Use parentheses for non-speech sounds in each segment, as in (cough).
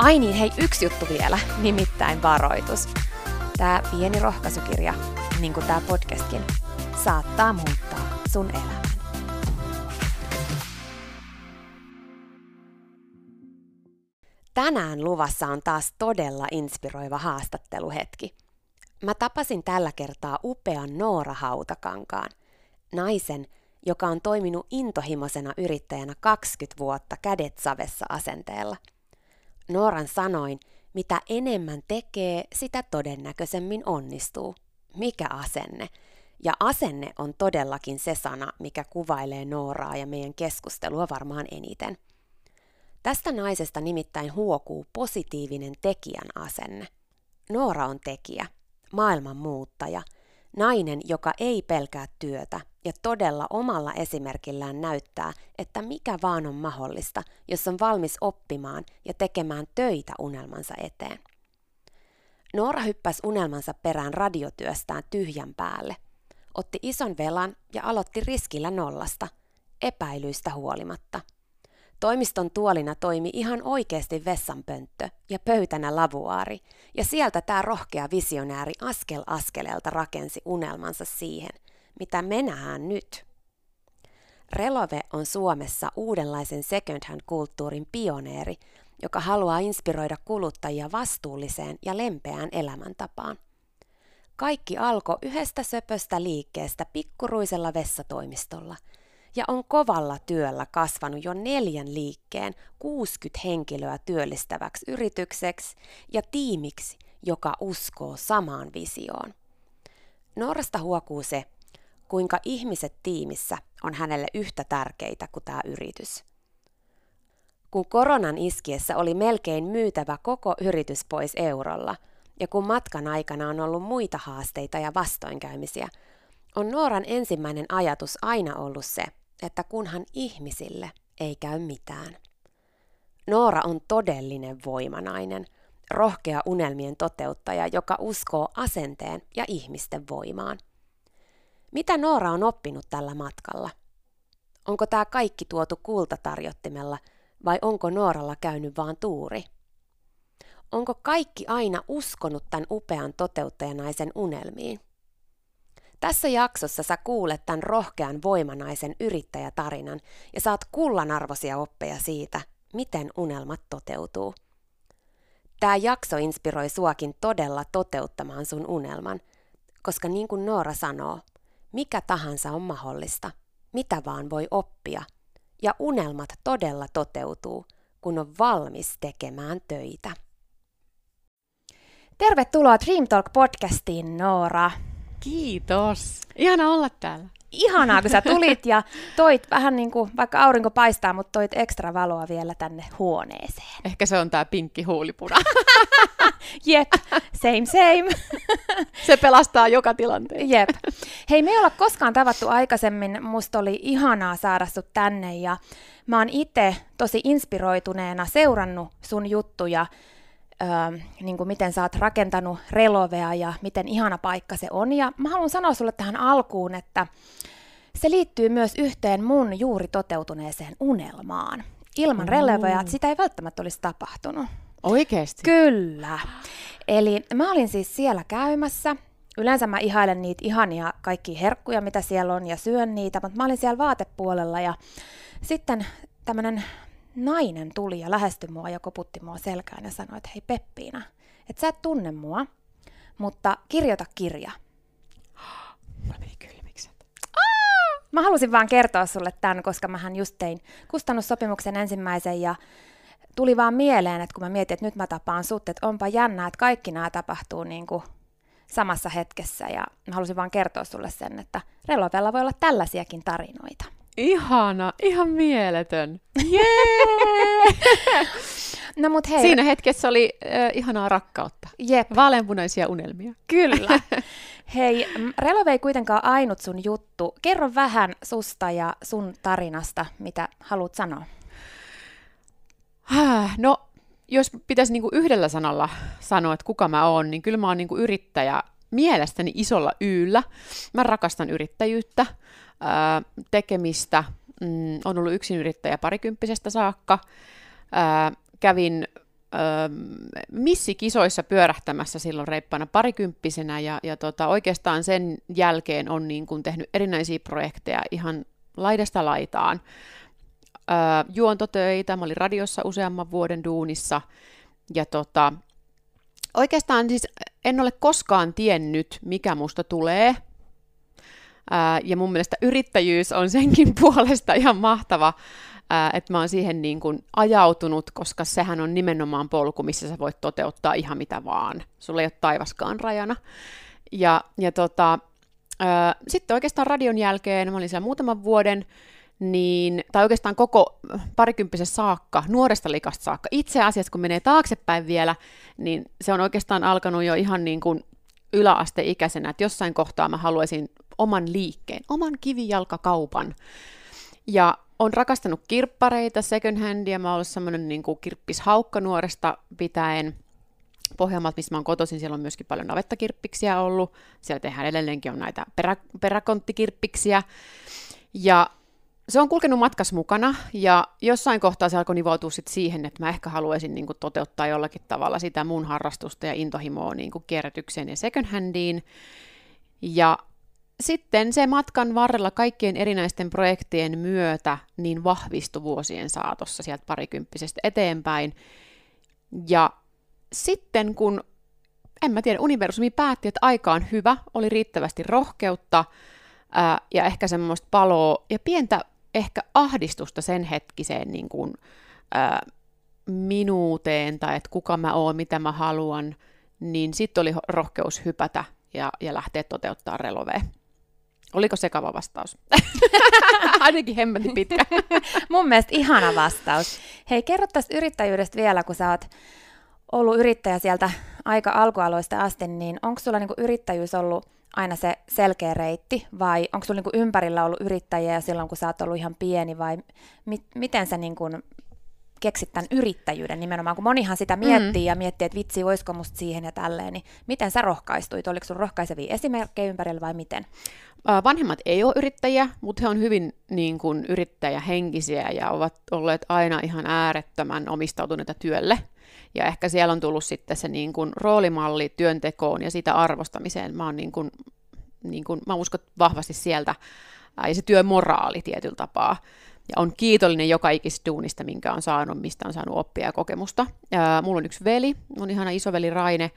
Ai niin, hei, yksi juttu vielä, nimittäin varoitus. Tämä pieni rohkaisukirja, niin kuin tämä podcastkin, saattaa muuttaa sun elämän. Tänään luvassa on taas todella inspiroiva haastatteluhetki. Mä tapasin tällä kertaa upean Noora Hautakankaan, naisen, joka on toiminut intohimoisena yrittäjänä 20 vuotta kädet savessa asenteella – Nooran sanoin, mitä enemmän tekee, sitä todennäköisemmin onnistuu. Mikä asenne? Ja asenne on todellakin se sana, mikä kuvailee Nooraa ja meidän keskustelua varmaan eniten. Tästä naisesta nimittäin huokuu positiivinen tekijän asenne. Noora on tekijä, maailman muuttaja – Nainen, joka ei pelkää työtä ja todella omalla esimerkillään näyttää, että mikä vaan on mahdollista, jos on valmis oppimaan ja tekemään töitä unelmansa eteen. Noora hyppäsi unelmansa perään radiotyöstään tyhjän päälle, otti ison velan ja aloitti riskillä nollasta, epäilyistä huolimatta – Toimiston tuolina toimi ihan oikeasti vessanpönttö ja pöytänä lavuaari, ja sieltä tämä rohkea visionääri askel askeleelta rakensi unelmansa siihen, mitä me nähdään nyt. Relove on Suomessa uudenlaisen second hand kulttuurin pioneeri, joka haluaa inspiroida kuluttajia vastuulliseen ja lempeään elämäntapaan. Kaikki alkoi yhdestä söpöstä liikkeestä pikkuruisella vessatoimistolla – ja on kovalla työllä kasvanut jo neljän liikkeen 60 henkilöä työllistäväksi yritykseksi ja tiimiksi, joka uskoo samaan visioon. Norrasta huokuu se, kuinka ihmiset tiimissä on hänelle yhtä tärkeitä kuin tämä yritys. Kun koronan iskiessä oli melkein myytävä koko yritys pois eurolla, ja kun matkan aikana on ollut muita haasteita ja vastoinkäymisiä, on Nooran ensimmäinen ajatus aina ollut se, että kunhan ihmisille ei käy mitään. Noora on todellinen voimanainen, rohkea unelmien toteuttaja, joka uskoo asenteen ja ihmisten voimaan. Mitä Noora on oppinut tällä matkalla? Onko tämä kaikki tuotu kultatarjottimella vai onko Nooralla käynyt vaan tuuri? Onko kaikki aina uskonut tämän upean toteuttajanaisen unelmiin? Tässä jaksossa sä kuulet tämän rohkean voimanaisen yrittäjätarinan ja saat kullanarvoisia oppeja siitä, miten unelmat toteutuu. Tämä jakso inspiroi suakin todella toteuttamaan sun unelman, koska niin kuin Noora sanoo, mikä tahansa on mahdollista, mitä vaan voi oppia, ja unelmat todella toteutuu, kun on valmis tekemään töitä. Tervetuloa Dream Talk podcastiin, Noora. Kiitos. Ihana olla täällä. Ihanaa, kun sä tulit ja toit vähän niin kuin, vaikka aurinko paistaa, mutta toit ekstra valoa vielä tänne huoneeseen. Ehkä se on tää pinkki huulipuna. (laughs) Jep, same same. (laughs) se pelastaa joka tilanteen. Jep. Hei, me ei olla koskaan tavattu aikaisemmin. Musta oli ihanaa saada sut tänne ja mä oon itse tosi inspiroituneena seurannut sun juttuja öö, niin kuin miten sä oot rakentanut Relovea ja miten ihana paikka se on. Ja mä haluan sanoa sulle tähän alkuun, että se liittyy myös yhteen mun juuri toteutuneeseen unelmaan. Ilman mm. Relovea sitä ei välttämättä olisi tapahtunut. Oikeesti? Kyllä. Eli mä olin siis siellä käymässä. Yleensä mä ihailen niitä ihania kaikki herkkuja, mitä siellä on, ja syön niitä, mutta mä olin siellä vaatepuolella, ja sitten tämmönen nainen tuli ja lähestyi mua ja koputti mua selkään ja sanoi, että hei Peppiina, että sä et tunne mua, mutta kirjoita kirja. Mulla meni kylmikset. Mä halusin vaan kertoa sulle tämän, koska mähän just tein kustannussopimuksen ensimmäisen ja tuli vaan mieleen, että kun mä mietin, että nyt mä tapaan sut, että onpa jännää, että kaikki nämä tapahtuu niin kuin samassa hetkessä ja mä halusin vaan kertoa sulle sen, että Relovella voi olla tällaisiakin tarinoita. Ihana, ihan mieletön. Jee! no mut hei. Siinä hetkessä oli äh, ihanaa rakkautta. Jep. Vaaleanpunaisia unelmia. Kyllä. (laughs) Hei, Relove ei kuitenkaan ainut sun juttu. Kerro vähän susta ja sun tarinasta, mitä haluat sanoa. No, jos pitäisi niinku yhdellä sanalla sanoa, että kuka mä oon, niin kyllä mä oon niinku yrittäjä mielestäni isolla yllä. Mä rakastan yrittäjyyttä tekemistä. Mm, on ollut yrittäjä parikymppisestä saakka. kävin missikisoissa pyörähtämässä silloin reippaana parikymppisenä ja, ja tota, oikeastaan sen jälkeen on niin kuin tehnyt erinäisiä projekteja ihan laidasta laitaan. Juontotöitä, mä olin radiossa useamman vuoden duunissa ja tota, oikeastaan siis en ole koskaan tiennyt, mikä musta tulee Ja mun mielestä yrittäjyys on senkin (laughs) puolesta ihan mahtava, että mä oon siihen niin kuin ajautunut, koska sehän on nimenomaan polku, missä sä voit toteuttaa ihan mitä vaan. Sulla ei ole taivaskaan rajana. Ja, ja tota, sitten oikeastaan radion jälkeen, mä olin siellä muutaman vuoden, niin, tai oikeastaan koko parikymppisen saakka, nuoresta likasta saakka, itse asiassa kun menee taaksepäin vielä, niin se on oikeastaan alkanut jo ihan niin kuin yläasteikäisenä, että jossain kohtaa mä haluaisin oman liikkeen, oman kivijalkakaupan. Ja on rakastanut kirppareita, second handia, mä oon ollut semmoinen niin kuin kirppishaukka nuoresta pitäen. Pohjanmaalta, missä mä oon kotoisin, siellä on myöskin paljon navettakirppiksiä ollut. Siellä tehdään edelleenkin on näitä perä, peräkonttikirppiksiä. Ja se on kulkenut matkas mukana, ja jossain kohtaa se alkoi nivoutua sit siihen, että mä ehkä haluaisin niin kuin, toteuttaa jollakin tavalla sitä mun harrastusta ja intohimoa niin kuin, kierrätykseen ja second handiin. Ja sitten se matkan varrella kaikkien erinäisten projektien myötä niin vahvistui vuosien saatossa sieltä parikymppisestä eteenpäin. Ja sitten kun, en mä tiedä, universumi päätti, että aika on hyvä, oli riittävästi rohkeutta ää, ja ehkä semmoista paloa ja pientä ehkä ahdistusta sen hetkiseen niin kuin, ää, minuuteen tai että kuka mä oon, mitä mä haluan, niin sitten oli rohkeus hypätä ja, ja lähteä toteuttaa relovea. Oliko sekava vastaus? (laughs) Ainakin hemmetin pitkä. (laughs) Mun mielestä ihana vastaus. Hei, kerro tästä yrittäjyydestä vielä, kun sä oot ollut yrittäjä sieltä aika alkualoista asti, niin onko sulla niinku yrittäjyys ollut aina se selkeä reitti, vai onko sulla niinku ympärillä ollut yrittäjiä silloin, kun sä oot ollut ihan pieni, vai mi- miten sä niinku keksit tämän yrittäjyyden nimenomaan, kun monihan sitä miettii mm. ja miettii, että vitsi, voisiko musta siihen ja tälleen, niin miten sä rohkaistuit? Oliko sun rohkaisevia esimerkkejä ympärillä vai miten? Vanhemmat ei ole yrittäjiä, mutta he on hyvin niin kuin, yrittäjähenkisiä ja ovat olleet aina ihan äärettömän omistautuneita työlle. Ja ehkä siellä on tullut sitten se niin kuin, roolimalli työntekoon ja sitä arvostamiseen. Mä, oon, niin kuin, niin kuin, mä uskon vahvasti sieltä ja se työmoraali tietyllä tapaa ja on kiitollinen joka ikistä duunista, minkä on saanut, mistä on saanut oppia ja kokemusta. Ää, mulla on yksi veli, on ihana isoveli Raine,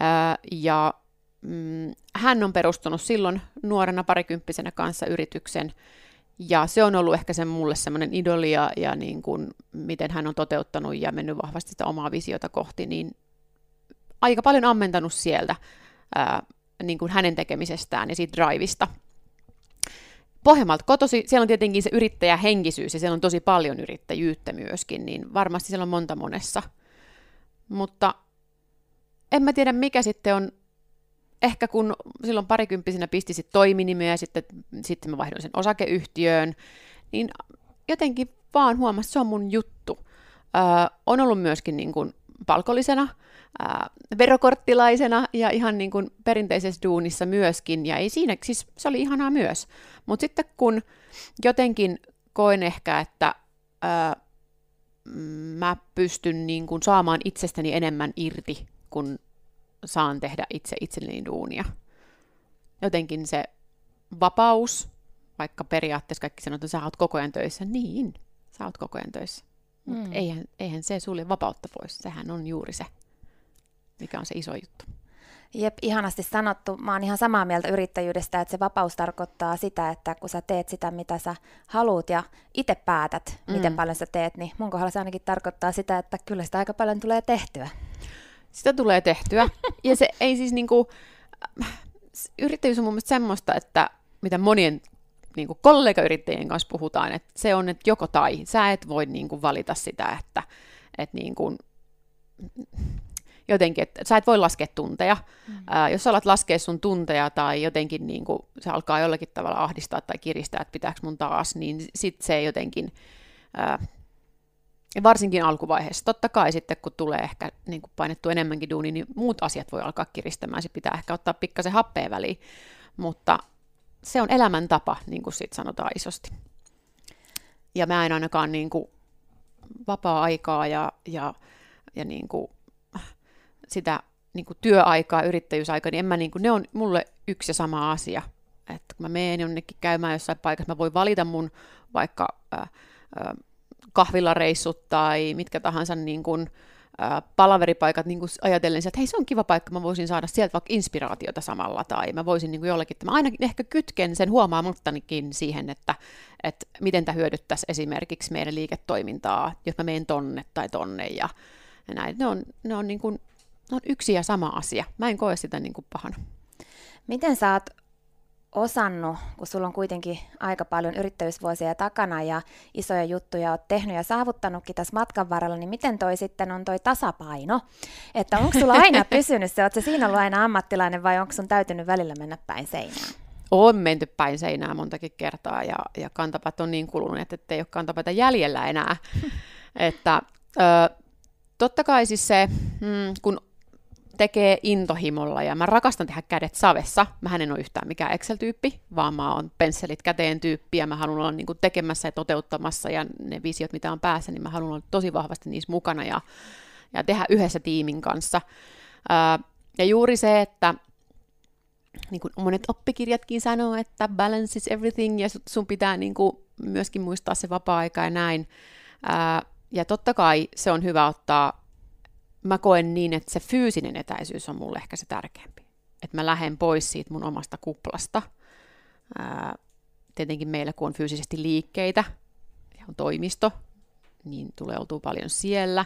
ää, ja mm, hän on perustunut silloin nuorena parikymppisenä kanssa yrityksen, Ja se on ollut ehkä se mulle semmoinen idoli ja, ja niin kuin, miten hän on toteuttanut ja mennyt vahvasti sitä omaa visiota kohti, niin aika paljon ammentanut sieltä ää, niin kuin hänen tekemisestään ja siitä drivista. Pohjanmaalta kotosi, siellä on tietenkin se yrittäjähenkisyys ja siellä on tosi paljon yrittäjyyttä myöskin, niin varmasti siellä on monta monessa. Mutta en mä tiedä, mikä sitten on, ehkä kun silloin parikymppisenä pisti sit toiminimeä ja sitten, sitten mä vaihdoin sen osakeyhtiöön, niin jotenkin vaan huomasin, että se on mun juttu. Öö, on ollut myöskin niin kuin palkollisena, ää, verokorttilaisena ja ihan niin kuin perinteisessä duunissa myöskin, ja ei siinä, siis se oli ihanaa myös. Mutta sitten kun jotenkin koen ehkä, että ää, mä pystyn niin kuin saamaan itsestäni enemmän irti, kun saan tehdä itse itselleni duunia. Jotenkin se vapaus, vaikka periaatteessa kaikki sanoo, että sä oot koko ajan töissä, niin, sä oot koko ajan töissä. Mutta mm. eihän, eihän se sulle vapautta pois, sehän on juuri se mikä on se iso juttu. Jep, ihanasti sanottu. Mä oon ihan samaa mieltä yrittäjyydestä, että se vapaus tarkoittaa sitä, että kun sä teet sitä, mitä sä haluut ja itse päätät, mm. miten paljon sä teet, niin mun kohdalla se ainakin tarkoittaa sitä, että kyllä sitä aika paljon tulee tehtyä. Sitä tulee tehtyä. (laughs) ja se ei siis niinku, yrittäjyys on mun mielestä semmoista, että mitä monien niin kuin kollegayrittäjien kanssa puhutaan, että se on että joko tai. Sä et voi niin kuin valita sitä, että, että niin kuin, jotenkin, että sä et voi laskea tunteja. Mm. Ää, jos sä alat laskea sun tunteja tai jotenkin niin kuin, se alkaa jollakin tavalla ahdistaa tai kiristää, että pitääkö mun taas, niin sit se jotenkin, ää, varsinkin alkuvaiheessa, totta kai sitten kun tulee ehkä niin kuin painettu enemmänkin duuni, niin muut asiat voi alkaa kiristämään, sitten pitää ehkä ottaa pikkasen happea väliin, mutta se on elämäntapa, niin kuin sit sanotaan isosti. Ja mä en ainakaan niin kuin, vapaa-aikaa ja, ja, ja niin kuin, sitä niin kuin työaikaa, yrittäjyysaikaa, niin, en mä, niin kuin, ne on mulle yksi ja sama asia. Että kun mä menen jonnekin käymään jossain paikassa, mä voin valita mun vaikka äh, äh, kahvilareissut tai mitkä tahansa niin kuin, äh, palaveripaikat niin kuin ajatellen, että hei se on kiva paikka, mä voisin saada sieltä vaikka inspiraatiota samalla tai mä voisin niin kuin jollakin, mä ainakin ehkä kytken sen huomaamattanikin siihen, että, että miten tämä hyödyttäisi esimerkiksi meidän liiketoimintaa, jos mä menen tonne tai tonne ja, ja näin. Ne on, ne on niin kuin ne on yksi ja sama asia. Mä en koe sitä niin kuin pahana. Miten sä oot osannut, kun sulla on kuitenkin aika paljon yrittäjyysvuosia takana ja isoja juttuja oot tehnyt ja saavuttanutkin tässä matkan varrella, niin miten toi sitten on toi tasapaino? Että onko sulla aina (laughs) pysynyt se, ootko siinä ollut aina ammattilainen vai onko sun täytynyt välillä mennä päin seinään? On menty päin seinää montakin kertaa ja, ja kantapat on niin kuluneet, että ei ole kantapäätä jäljellä enää. (laughs) että ö, totta kai siis se, mm, kun tekee intohimolla ja mä rakastan tehdä kädet savessa. Mä en ole yhtään mikään Excel-tyyppi, vaan mä oon pensselit käteen tyyppi ja mä haluan olla niin kuin tekemässä ja toteuttamassa ja ne visiot, mitä on päässä, niin mä haluan olla tosi vahvasti niissä mukana ja, ja tehdä yhdessä tiimin kanssa. Ja juuri se, että niin kuin monet oppikirjatkin sanoo, että balance is everything ja sun pitää niin kuin myöskin muistaa se vapaa-aika ja näin. Ja totta kai se on hyvä ottaa mä koen niin, että se fyysinen etäisyys on mulle ehkä se tärkeämpi. Että mä lähden pois siitä mun omasta kuplasta. Ää, tietenkin meillä, kun on fyysisesti liikkeitä ja on toimisto, niin tulee oltua paljon siellä.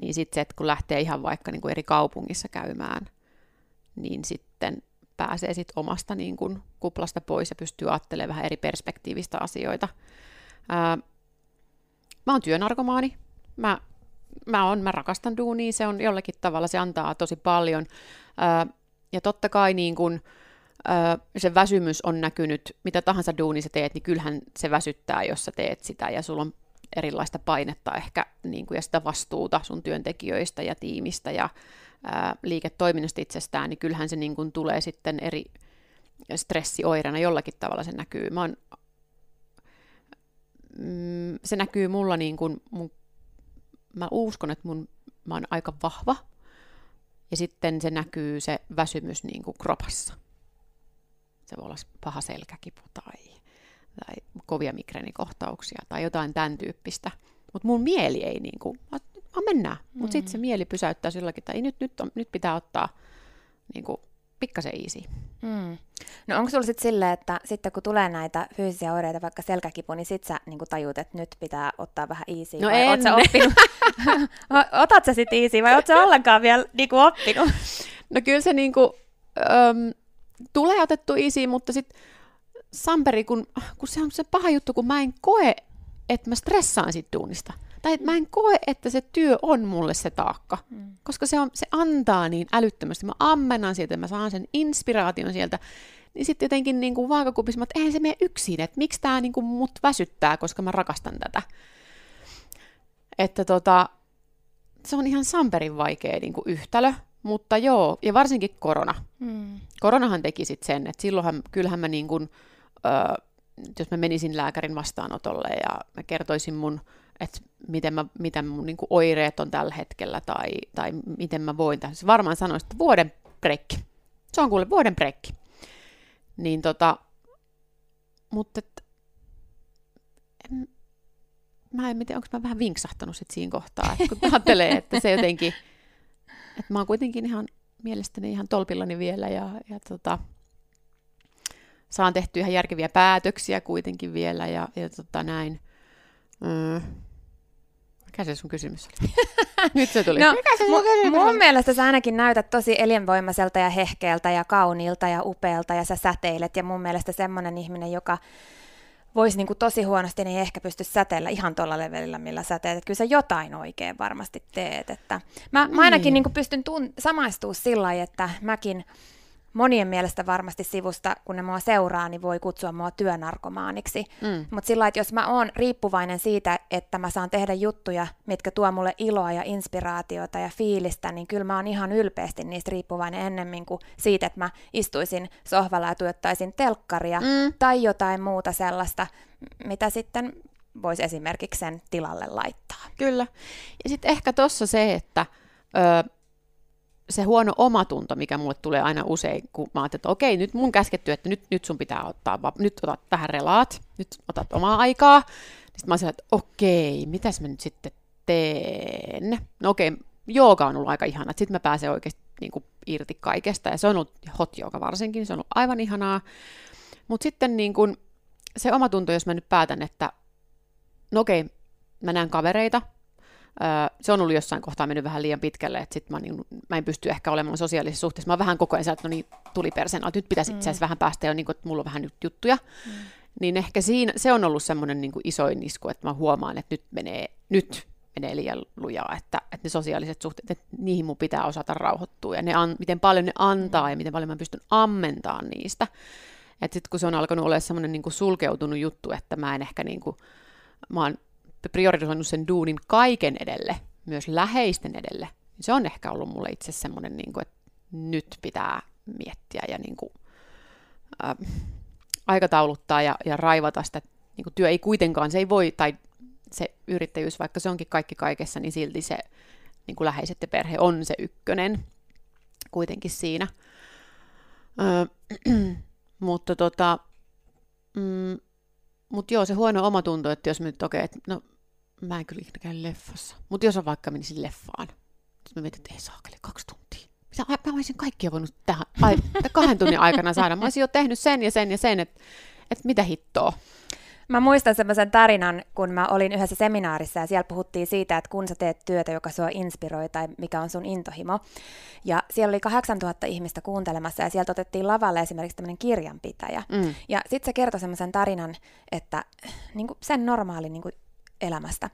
Niin sitten se, että kun lähtee ihan vaikka niin kuin eri kaupungissa käymään, niin sitten pääsee sit omasta niin kuin kuplasta pois ja pystyy ajattelemaan vähän eri perspektiivistä asioita. Ää, mä oon työnarkomaani. Mä mä, on, mä rakastan duunia, se on jollakin tavalla, se antaa tosi paljon. ja totta kai niin kun, se väsymys on näkynyt, mitä tahansa duuni sä teet, niin kyllähän se väsyttää, jos sä teet sitä, ja sulla on erilaista painetta ehkä, niin kuin, ja sitä vastuuta sun työntekijöistä ja tiimistä ja liiketoiminnasta itsestään, niin kyllähän se niin kuin, tulee sitten eri stressioireena jollakin tavalla se näkyy. Mä oon, mm, se näkyy mulla niin kuin mun mä uskon, että mun, mä oon aika vahva, ja sitten se näkyy se väsymys niin kuin kropassa. Se voi olla paha selkäkipu tai, tai kovia migreenikohtauksia tai jotain tämän tyyppistä. Mutta mun mieli ei niin kuin, mä, mennään. Mutta mm. sitten se mieli pysäyttää silläkin, että ei, nyt, nyt, on, nyt pitää ottaa niin kuin, pikkasen easy. Mm. No onko sulla sitten silleen, että sitten kun tulee näitä fyysisiä oireita, vaikka selkäkipu, niin sit sä niin tajut, että nyt pitää ottaa vähän easy? No vai sä oppinut? (laughs) Otat sä sitten easy vai oot sä ollenkaan vielä niin kuin oppinut? (laughs) No kyllä se niinku, öm, tulee otettu easy, mutta sitten Samperi, kun, kun se on se paha juttu, kun mä en koe, että mä stressaan siitä duunista. Tai että mä en koe, että se työ on mulle se taakka. Mm. Koska se, on, se antaa niin älyttömästi. Mä ammennan sieltä, mä saan sen inspiraation sieltä. Niin sitten jotenkin niin kuin vaakakupissa, että eihän se mene yksin, että miksi tämä niin kuin mut väsyttää, koska mä rakastan tätä. Että tota, se on ihan Samperin vaikea niin kuin yhtälö, mutta joo, ja varsinkin korona. Mm. Koronahan teki sitten sen, että silloinhan, kyllähän mä niin kuin, ö, jos mä menisin lääkärin vastaanotolle ja mä kertoisin mun, että miten, mä, miten mun niin oireet on tällä hetkellä tai, tai miten mä voin tässä. Varmaan sanoisin, että vuoden brekki. Se on kuule vuoden brekki. Niin tota, mutta et, en, mä en tiedä, onko mä vähän vinksahtanut sit siinä kohtaa, että kun (laughs) ajattelee, että se jotenkin, että mä oon kuitenkin ihan mielestäni ihan tolpillani vielä ja, ja tota, saan tehtyä ihan järkeviä päätöksiä kuitenkin vielä ja, ja tota näin. Mm. Mikä se sun kysymys oli? (laughs) Nyt se tuli. No, Mikä se sun mu- kysymys mun oli? mielestä sä ainakin näytät tosi elinvoimaiselta ja hehkeältä ja kauniilta ja upealta ja sä säteilet. Ja mun mielestä semmoinen ihminen, joka voisi niin tosi huonosti, niin ei ehkä pysty säteillä ihan tuolla levelillä, millä sä teet. Että kyllä sä jotain oikein varmasti teet. Että mä, mä ainakin Niin. niin pystyn tun- samaistua sillä lailla, että mäkin monien mielestä varmasti sivusta, kun ne mua seuraa, niin voi kutsua mua työnarkomaaniksi. Mm. Mutta sillä että jos mä oon riippuvainen siitä, että mä saan tehdä juttuja, mitkä tuo mulle iloa ja inspiraatiota ja fiilistä, niin kyllä mä oon ihan ylpeästi niistä riippuvainen ennemmin kuin siitä, että mä istuisin sohvalla ja tuottaisin telkkaria Mm. tai jotain muuta sellaista, mitä sitten voisi esimerkiksi sen tilalle laittaa. Kyllä. Ja sitten ehkä tuossa se, että ö, se huono omatunto, mikä mulle tulee aina usein, kun mä ajattelen, että okei, nyt mun käsketty, että nyt, nyt sun pitää ottaa, nyt otat vähän relaat, nyt otat omaa aikaa. Sitten mä oon että okei, mitäs mä nyt sitten teen? No okei, jooga on ollut aika ihana, sitten mä pääsen oikeasti niin kuin, irti kaikesta, ja se on ollut hot yoga varsinkin, se on ollut aivan ihanaa. Mutta sitten niin kuin, se omatunto, jos mä nyt päätän, että no okei, mä näen kavereita, se on ollut jossain kohtaa mennyt vähän liian pitkälle, että sit mä, niin, mä en pysty ehkä olemaan sosiaalisessa suhteessa. Mä oon vähän koko ajan sieltä, että no niin, tuli perseen, että nyt pitäisi itse asiassa vähän päästä jo, niin kuin, että mulla on vähän nyt juttuja. Mm. Niin ehkä siinä, se on ollut semmoinen niin isoin isku, että mä huomaan, että nyt menee, nyt menee liian lujaa, että, että ne sosiaaliset suhteet, että niihin mun pitää osata rauhoittua ja ne an, miten paljon ne antaa ja miten paljon mä pystyn ammentamaan niistä. Että sitten kun se on alkanut olla semmoinen niin sulkeutunut juttu, että mä en ehkä niin kuin, mä oon priorisoinut sen duunin kaiken edelle, myös läheisten edelle, niin se on ehkä ollut mulle itse semmoinen, niin kuin, että nyt pitää miettiä ja niin kuin, äh, aikatauluttaa ja, ja raivata sitä. Niin kuin työ ei kuitenkaan, se ei voi, tai se yrittäjyys, vaikka se onkin kaikki kaikessa, niin silti se niin kuin läheiset ja perhe on se ykkönen kuitenkin siinä. Ö, (clears throat) mutta tota, mm, mut joo, se huono omatunto, että jos nyt okei, okay, no mä en kyllä ikinä käy leffassa, mutta jos on vaikka menisin leffaan, sitten mä mietin, että ei saakeli kaksi tuntia. Mitä, mä olisin kaikkia voinut tähän, ai, kahden tunnin aikana saada. Mä olisin jo tehnyt sen ja sen ja sen, että et mitä hittoa. Mä muistan semmoisen tarinan, kun mä olin yhdessä seminaarissa ja siellä puhuttiin siitä, että kun sä teet työtä, joka sua inspiroi tai mikä on sun intohimo. Ja siellä oli 8000 ihmistä kuuntelemassa ja sieltä otettiin lavalle esimerkiksi tämmöinen kirjanpitäjä. Mm. Ja sitten se kertoi semmoisen tarinan, että niin sen normaali niin kuin elämästä,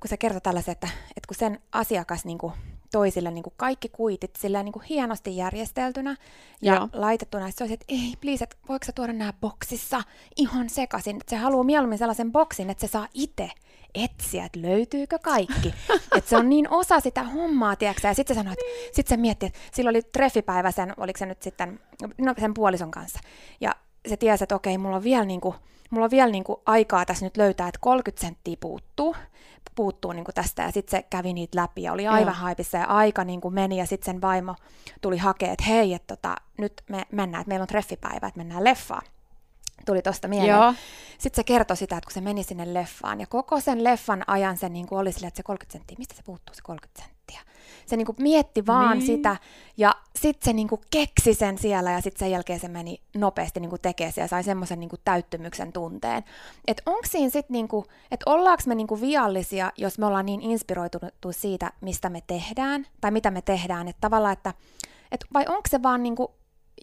kun se kertoi tällaisen, että, että kun sen asiakas niin kuin toi sille niin kuin kaikki kuitit sillä niin kuin hienosti järjesteltynä ja Joo. laitettuna, ja se olisi, että ei, please, että voiko sä tuoda nämä boksissa ihan sekaisin, että se haluaa mieluummin sellaisen boksin, että se saa itse etsiä, että löytyykö kaikki. (laughs) että se on niin osa sitä hommaa, tiedätkö? Ja sitten se sanoi, että sit se mietti, että sillä oli treffipäivä sen, oliko se nyt sitten, no sen puolison kanssa. Ja se tiesi, että okei, mulla on vielä, niinku, mulla on vielä niinku aikaa tässä nyt löytää, että 30 senttiä puuttuu, puuttuu niinku tästä, ja sitten se kävi niitä läpi, ja oli aivan Joo. haipissa, ja aika niinku meni, ja sitten sen vaimo tuli hakemaan, että hei, että tota, nyt me mennään, että meillä on treffipäivä, että mennään leffaan. Tuli tuosta mieleen. Joo. Sitten se kertoi sitä, että kun se meni sinne leffaan, ja koko sen leffan ajan se niin kuin oli silleen, että se 30 senttiä, mistä se puuttuu se 30 senttiä? Se niin kuin mietti vaan Niin. sitä, ja sitten se niin kuin keksi sen siellä, ja sitten sen jälkeen se meni nopeasti niin kuin tekemään se, ja sai semmoisen niin kuin täyttymyksen tunteen. Että onko siinä sitten, niin kuin, että ollaanko me niin kuin viallisia, jos me ollaan niin inspiroitunut siitä, mistä me tehdään, tai mitä me tehdään, että tavallaan, että, että vai onko se vaan niin kuin,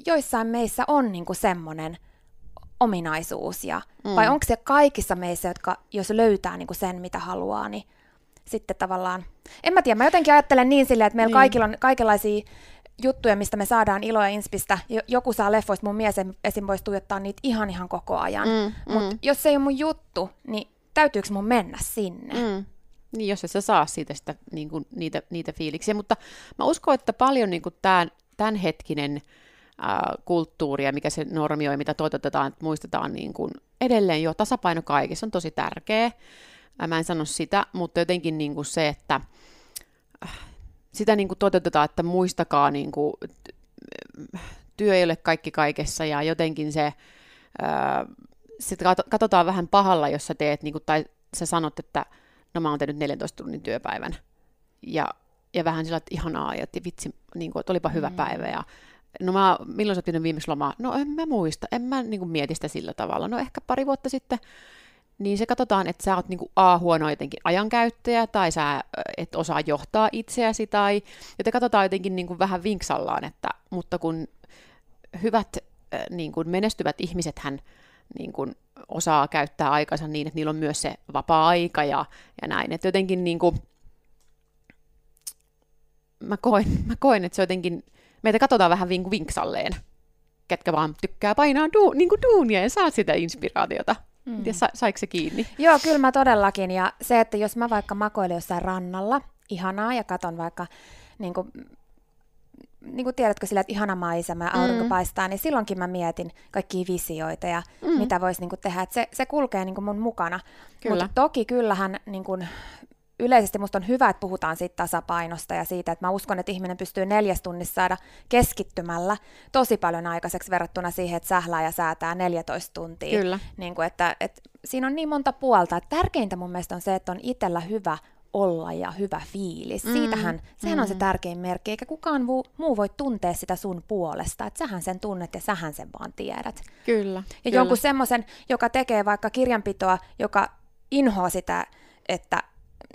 joissain meissä on niin kuin semmoinen ominaisuus, ja, mm. vai onko se kaikissa meissä, jotka jos löytää niin kuin sen, mitä haluaa, niin sitten tavallaan, en mä tiedä, mä jotenkin ajattelen niin silleen, että meillä Niin. kaikilla on kaikenlaisia juttuja, mistä me saadaan iloa ja inspistä. Jo- Joku saa leffoista, mun mies esim. voisi tuijottaa niitä ihan ihan koko ajan. Mm, Mutta mm. jos se ei ole mun juttu, niin täytyykö mun mennä sinne? Mm. Niin, jos et sä saa siitä sitä, niin kuin, niitä, niitä fiiliksiä. Mutta mä uskon, että paljon niin kuin tämän, tämänhetkinen ää, kulttuuri ja mikä se normioi, mitä toteutetaan, että muistetaan niin kuin edelleen jo tasapaino kaikessa on tosi tärkeä. Mä en sano sitä, mutta jotenkin niin kuin se, että äh, sitä niin kuin toteutetaan, että muistakaa, niin kuin, työ ei ole kaikki kaikessa ja jotenkin se, ää, sit kat- katsotaan vähän pahalla, jos sä teet, niin kuin, tai sä sanot, että no mä oon tehnyt 14 tunnin työpäivän. Ja, ja vähän sillä, että ihanaa, ja että vitsi, niin kuin, että olipa hyvä Mm. päivä. Ja, no mä, milloin sä oot viimeksi lomaa? No en mä muista, en mä niin kuin, mieti sitä sillä tavalla. No ehkä pari vuotta sitten. Niin se katsotaan, että sä oot niin kuin, A, huono jotenkin ajankäyttäjä, tai sä et osaa johtaa itseäsi, tai joten katsotaan jotenkin niin kuin, vähän vinksallaan, että mutta kun hyvät niin kuin menestyvät ihmisethän niin kuin osaa käyttää aikansa niin, että niillä on myös se vapaa-aika ja, ja näin. Että jotenkin niin kuin, mä, koen, (laughs) mä koen, että se jotenkin, meitä katsotaan vähän vink- vinksalleen, ketkä vaan tykkää painaa du, niin kuin duunia ja saa sitä inspiraatiota. Mm. Ja sa, saiko se kiinni? Joo, kyllä mä todellakin. Ja se, että jos mä vaikka makoilen jossain rannalla, ihanaa, ja katon vaikka, niin kuin, niin kuin tiedätkö sillä, että ihana maisema ja aurinko Mm. paistaa, niin silloinkin mä mietin kaikkia visioita ja Mm. mitä voisi niin kuin tehdä. Että se, se kulkee niin kuin mun mukana. Mutta toki kyllähän niin kuin, yleisesti musta on hyvä, että puhutaan siitä tasapainosta ja siitä, että mä uskon, että ihminen pystyy neljäs tunnissa saada keskittymällä tosi paljon aikaiseksi verrattuna siihen, että sählää ja säätää 14 tuntia. Kyllä. Niin kuin, että, että siinä on niin monta puolta. Että tärkeintä mun mielestä on se, että on itsellä hyvä olla ja hyvä fiilis. Mm, Siitähän, sehän on se mm. tärkein merkki, eikä kukaan muu, muu voi tuntea sitä sun puolesta. Että sähän sen tunnet ja sähän sen vaan tiedät. Kyllä. Ja kyllä. jonkun semmoisen, joka tekee vaikka kirjanpitoa, joka inhoaa sitä, että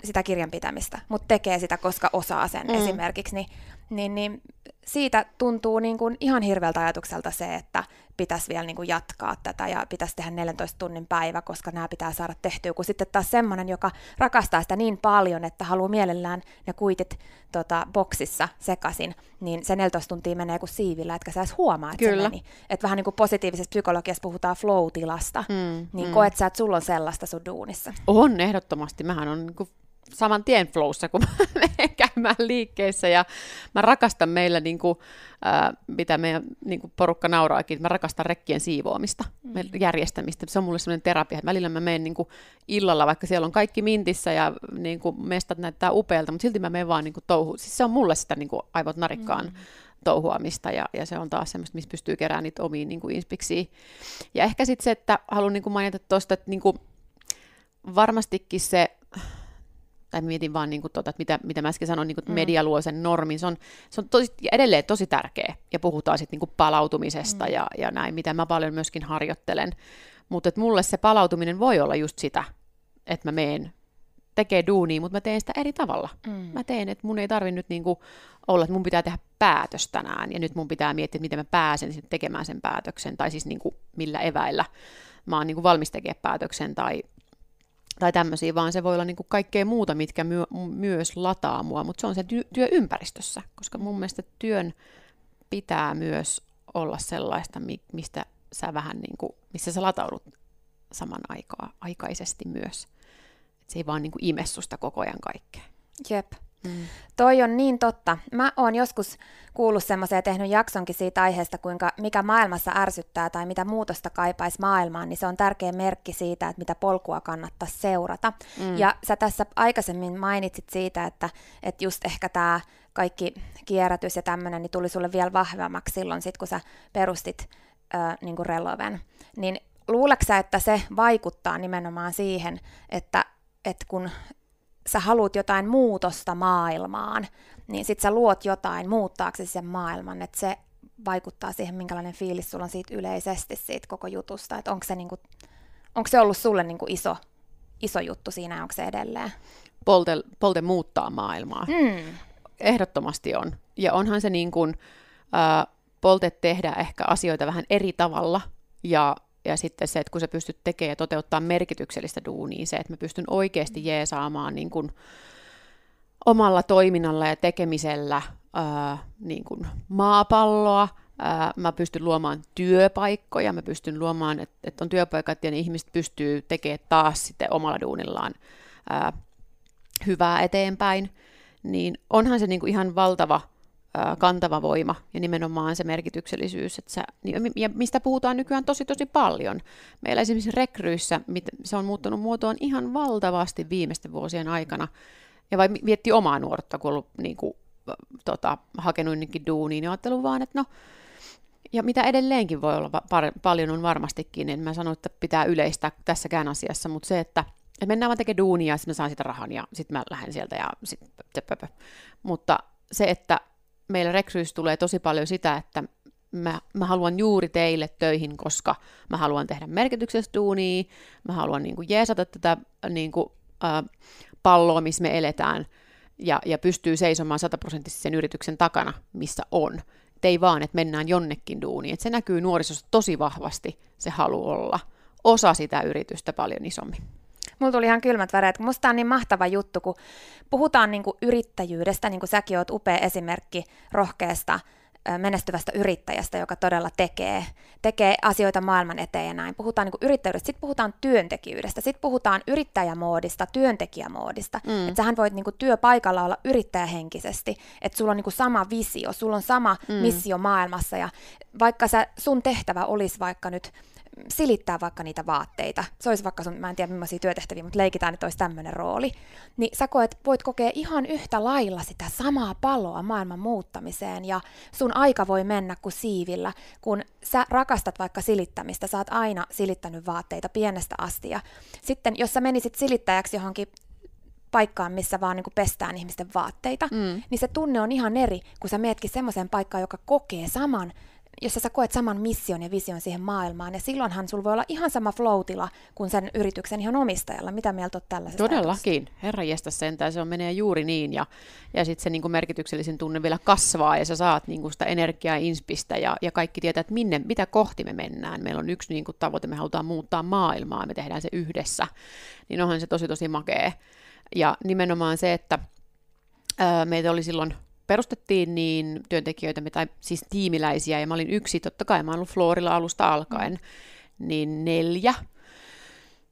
sitä kirjanpitämistä, mutta tekee sitä, koska osaa sen Mm. esimerkiksi, niin, niin, niin siitä tuntuu niin kuin ihan hirveältä ajatukselta se, että pitäisi vielä niin kuin jatkaa tätä ja pitäisi tehdä 14 tunnin päivä, koska nämä pitää saada tehtyä, kun sitten taas semmoinen, joka rakastaa sitä niin paljon, että haluaa mielellään ne kuitit tota, boksissa sekaisin, niin se 14 tuntia menee kuin siivillä, etkä sä edes huomaa, että Kyllä. se meni. Että vähän niin kuin positiivisessa psykologiassa puhutaan flow-tilasta, Mm, niin mm. koet sä, että sulla on sellaista sun duunissa. On ehdottomasti. Mähän on niin saman tien flowssa, kun (laughs) mä menen käymään liikkeessä ja mä rakastan meillä, niin kuin, ää, mitä meidän niin kuin porukka nauraakin, mä rakastan rekkien siivoamista, mm. järjestämistä. Se on mulle semmoinen terapia, että välillä mä menen niin kuin illalla, vaikka siellä on kaikki mintissä ja niin kuin mestat näyttää upealta, mutta silti mä menen vaan niin kuin touhuun. Siis se on mulle sitä niin kuin aivot narikkaan mm. touhuamista ja, ja se on taas semmoista, missä pystyy keräämään niitä omiin niin kuin inspiksiä. Ja ehkä sitten se, että haluan niin kuin mainita tuosta, että niin kuin varmastikin se, tai mietin vaan, niin kuin tota, että mitä, mitä mä äsken sanoin, niin kuin, että Mm. media luo sen normin, se on, se on tosi, edelleen tosi tärkeä, ja puhutaan sitten niin palautumisesta Mm. ja, ja näin, mitä mä paljon myöskin harjoittelen, mutta mulle se palautuminen voi olla just sitä, että mä meen tekee duunia, mutta mä teen sitä eri tavalla. Mm. Mä teen, että mun ei tarvi nyt niinku olla, että mun pitää tehdä päätös tänään, ja nyt mun pitää miettiä, että miten mä pääsen tekemään sen päätöksen, tai siis niinku millä eväillä mä oon niinku valmis tekemään päätöksen, tai, tai tämmöisiä, vaan se voi olla niinku kaikkea muuta, mitkä myö, myös lataa mua, mutta se on se ty- työympäristössä, koska mun mielestä työn pitää myös olla sellaista, mi- mistä sä vähän niinku, missä sä lataudut saman aikaa, aikaisesti myös. Et se ei vaan niinku ime susta koko ajan kaikkea. Jep. Mm. Toi on niin totta. Mä oon joskus kuullut semmoisen ja tehnyt jaksonkin siitä aiheesta, kuinka mikä maailmassa ärsyttää tai mitä muutosta kaipaisi maailmaan, niin se on tärkeä merkki siitä, että mitä polkua kannattaa seurata. Mm. Ja sä tässä aikaisemmin mainitsit siitä, että, että just ehkä tämä kaikki kierrätys ja tämmöinen niin tuli sulle vielä vahvemmaksi silloin, sit, kun sä perustit äh, niin Reloven. Niin luuleeko sä, että se vaikuttaa nimenomaan siihen, että, että kun sä haluat jotain muutosta maailmaan, niin sit sä luot jotain muuttaaksesi sen maailman, että se vaikuttaa siihen, minkälainen fiilis sulla on siitä yleisesti siitä koko jutusta, että onko se, niinku, onko se ollut sulle niinku iso, iso juttu siinä, onko se edelleen? Polte, polte muuttaa maailmaa. Mm. Ehdottomasti on. Ja onhan se niin kuin, äh, polte tehdä ehkä asioita vähän eri tavalla ja ja sitten se, että kun sä pystyt tekemään ja toteuttaa merkityksellistä duunia, se, että mä pystyn oikeasti jeesaamaan niin kuin omalla toiminnalla ja tekemisellä ää, niin kuin maapalloa, ää, mä pystyn luomaan työpaikkoja, mä pystyn luomaan, että, että on työpaikat ja ne ihmiset pystyy tekemään taas sitten omalla duunillaan ää, hyvää eteenpäin, niin onhan se niin kuin ihan valtava kantava voima ja nimenomaan se merkityksellisyys, että sä, ja mistä puhutaan nykyään tosi tosi paljon. Meillä esimerkiksi rekryissä se on muuttunut muotoon ihan valtavasti viimeisten vuosien aikana, ja vai vietti omaa nuorta, kun ollut niin kuin, tota, hakenut jonnekin duuniin, niin ajattelin vaan, että no, ja mitä edelleenkin voi olla par- paljon on varmastikin, en mä sano, että pitää yleistää tässäkään asiassa, mutta se, että, että mennään vaan tekemään duunia ja sitten mä saan sitä rahan ja sitten mä lähden sieltä ja sitten Mutta se, että meillä rekryissä tulee tosi paljon sitä, että mä, mä haluan juuri teille töihin, koska mä haluan tehdä merkityksestä duunia, mä haluan niin kuin jeesata tätä niin kuin, äh, palloa, missä me eletään, ja, ja pystyy seisomaan sataprosenttisesti sen yrityksen takana, missä on. Et ei vaan, että mennään jonnekin duuniin. Et se näkyy nuorisossa tosi vahvasti, se halu olla osa sitä yritystä paljon isommin. Mulla tuli ihan kylmät väreet, kun musta on niin mahtava juttu, kun puhutaan niin kuin yrittäjyydestä, niin kuin säkin oot upea esimerkki rohkeasta menestyvästä yrittäjästä, joka todella tekee, tekee asioita maailman eteen ja näin. Puhutaan niin yrittäjyydestä, sitten puhutaan työntekijyydestä, sitten puhutaan yrittäjämoodista, työntekijämoodista. Mm. Että sähän voit niin kuin työpaikalla olla yrittäjähenkisesti, että sulla on niin kuin sama visio, sulla on sama mm. missio maailmassa ja vaikka sä, sun tehtävä olisi vaikka nyt silittää vaikka niitä vaatteita, se olisi vaikka sun, mä en tiedä millaisia työtehtäviä, mutta leikitään, että olisi tämmöinen rooli, niin sä koet, voit kokea ihan yhtä lailla sitä samaa paloa maailman muuttamiseen ja sun aika voi mennä kuin siivillä, kun sä rakastat vaikka silittämistä, sä oot aina silittänyt vaatteita pienestä asti ja sitten jos sä menisit silittäjäksi johonkin paikkaan, missä vaan niin kuin pestään ihmisten vaatteita, mm. niin se tunne on ihan eri, kun sä meetkin semmoiseen paikkaan, joka kokee saman jossa sä koet saman mission ja vision siihen maailmaan, ja silloinhan sulla voi olla ihan sama floatila kuin sen yrityksen ihan omistajalla. Mitä mieltä olet tällaisesta Todellakin. Herra jästä sentään, se on menee juuri niin, ja, ja sitten se niin kuin merkityksellisin tunne vielä kasvaa, ja sä saat niin kuin sitä energiaa inspistä, ja, ja kaikki tietää, että minne, mitä kohti me mennään. Meillä on yksi niin kuin tavoite, me halutaan muuttaa maailmaa, me tehdään se yhdessä. Niin onhan se tosi tosi makea. Ja nimenomaan se, että ää, meitä oli silloin perustettiin, niin työntekijöitä, tai siis tiimiläisiä, ja mä olin yksi, totta kai mä olen ollut Florilla alusta alkaen, niin neljä.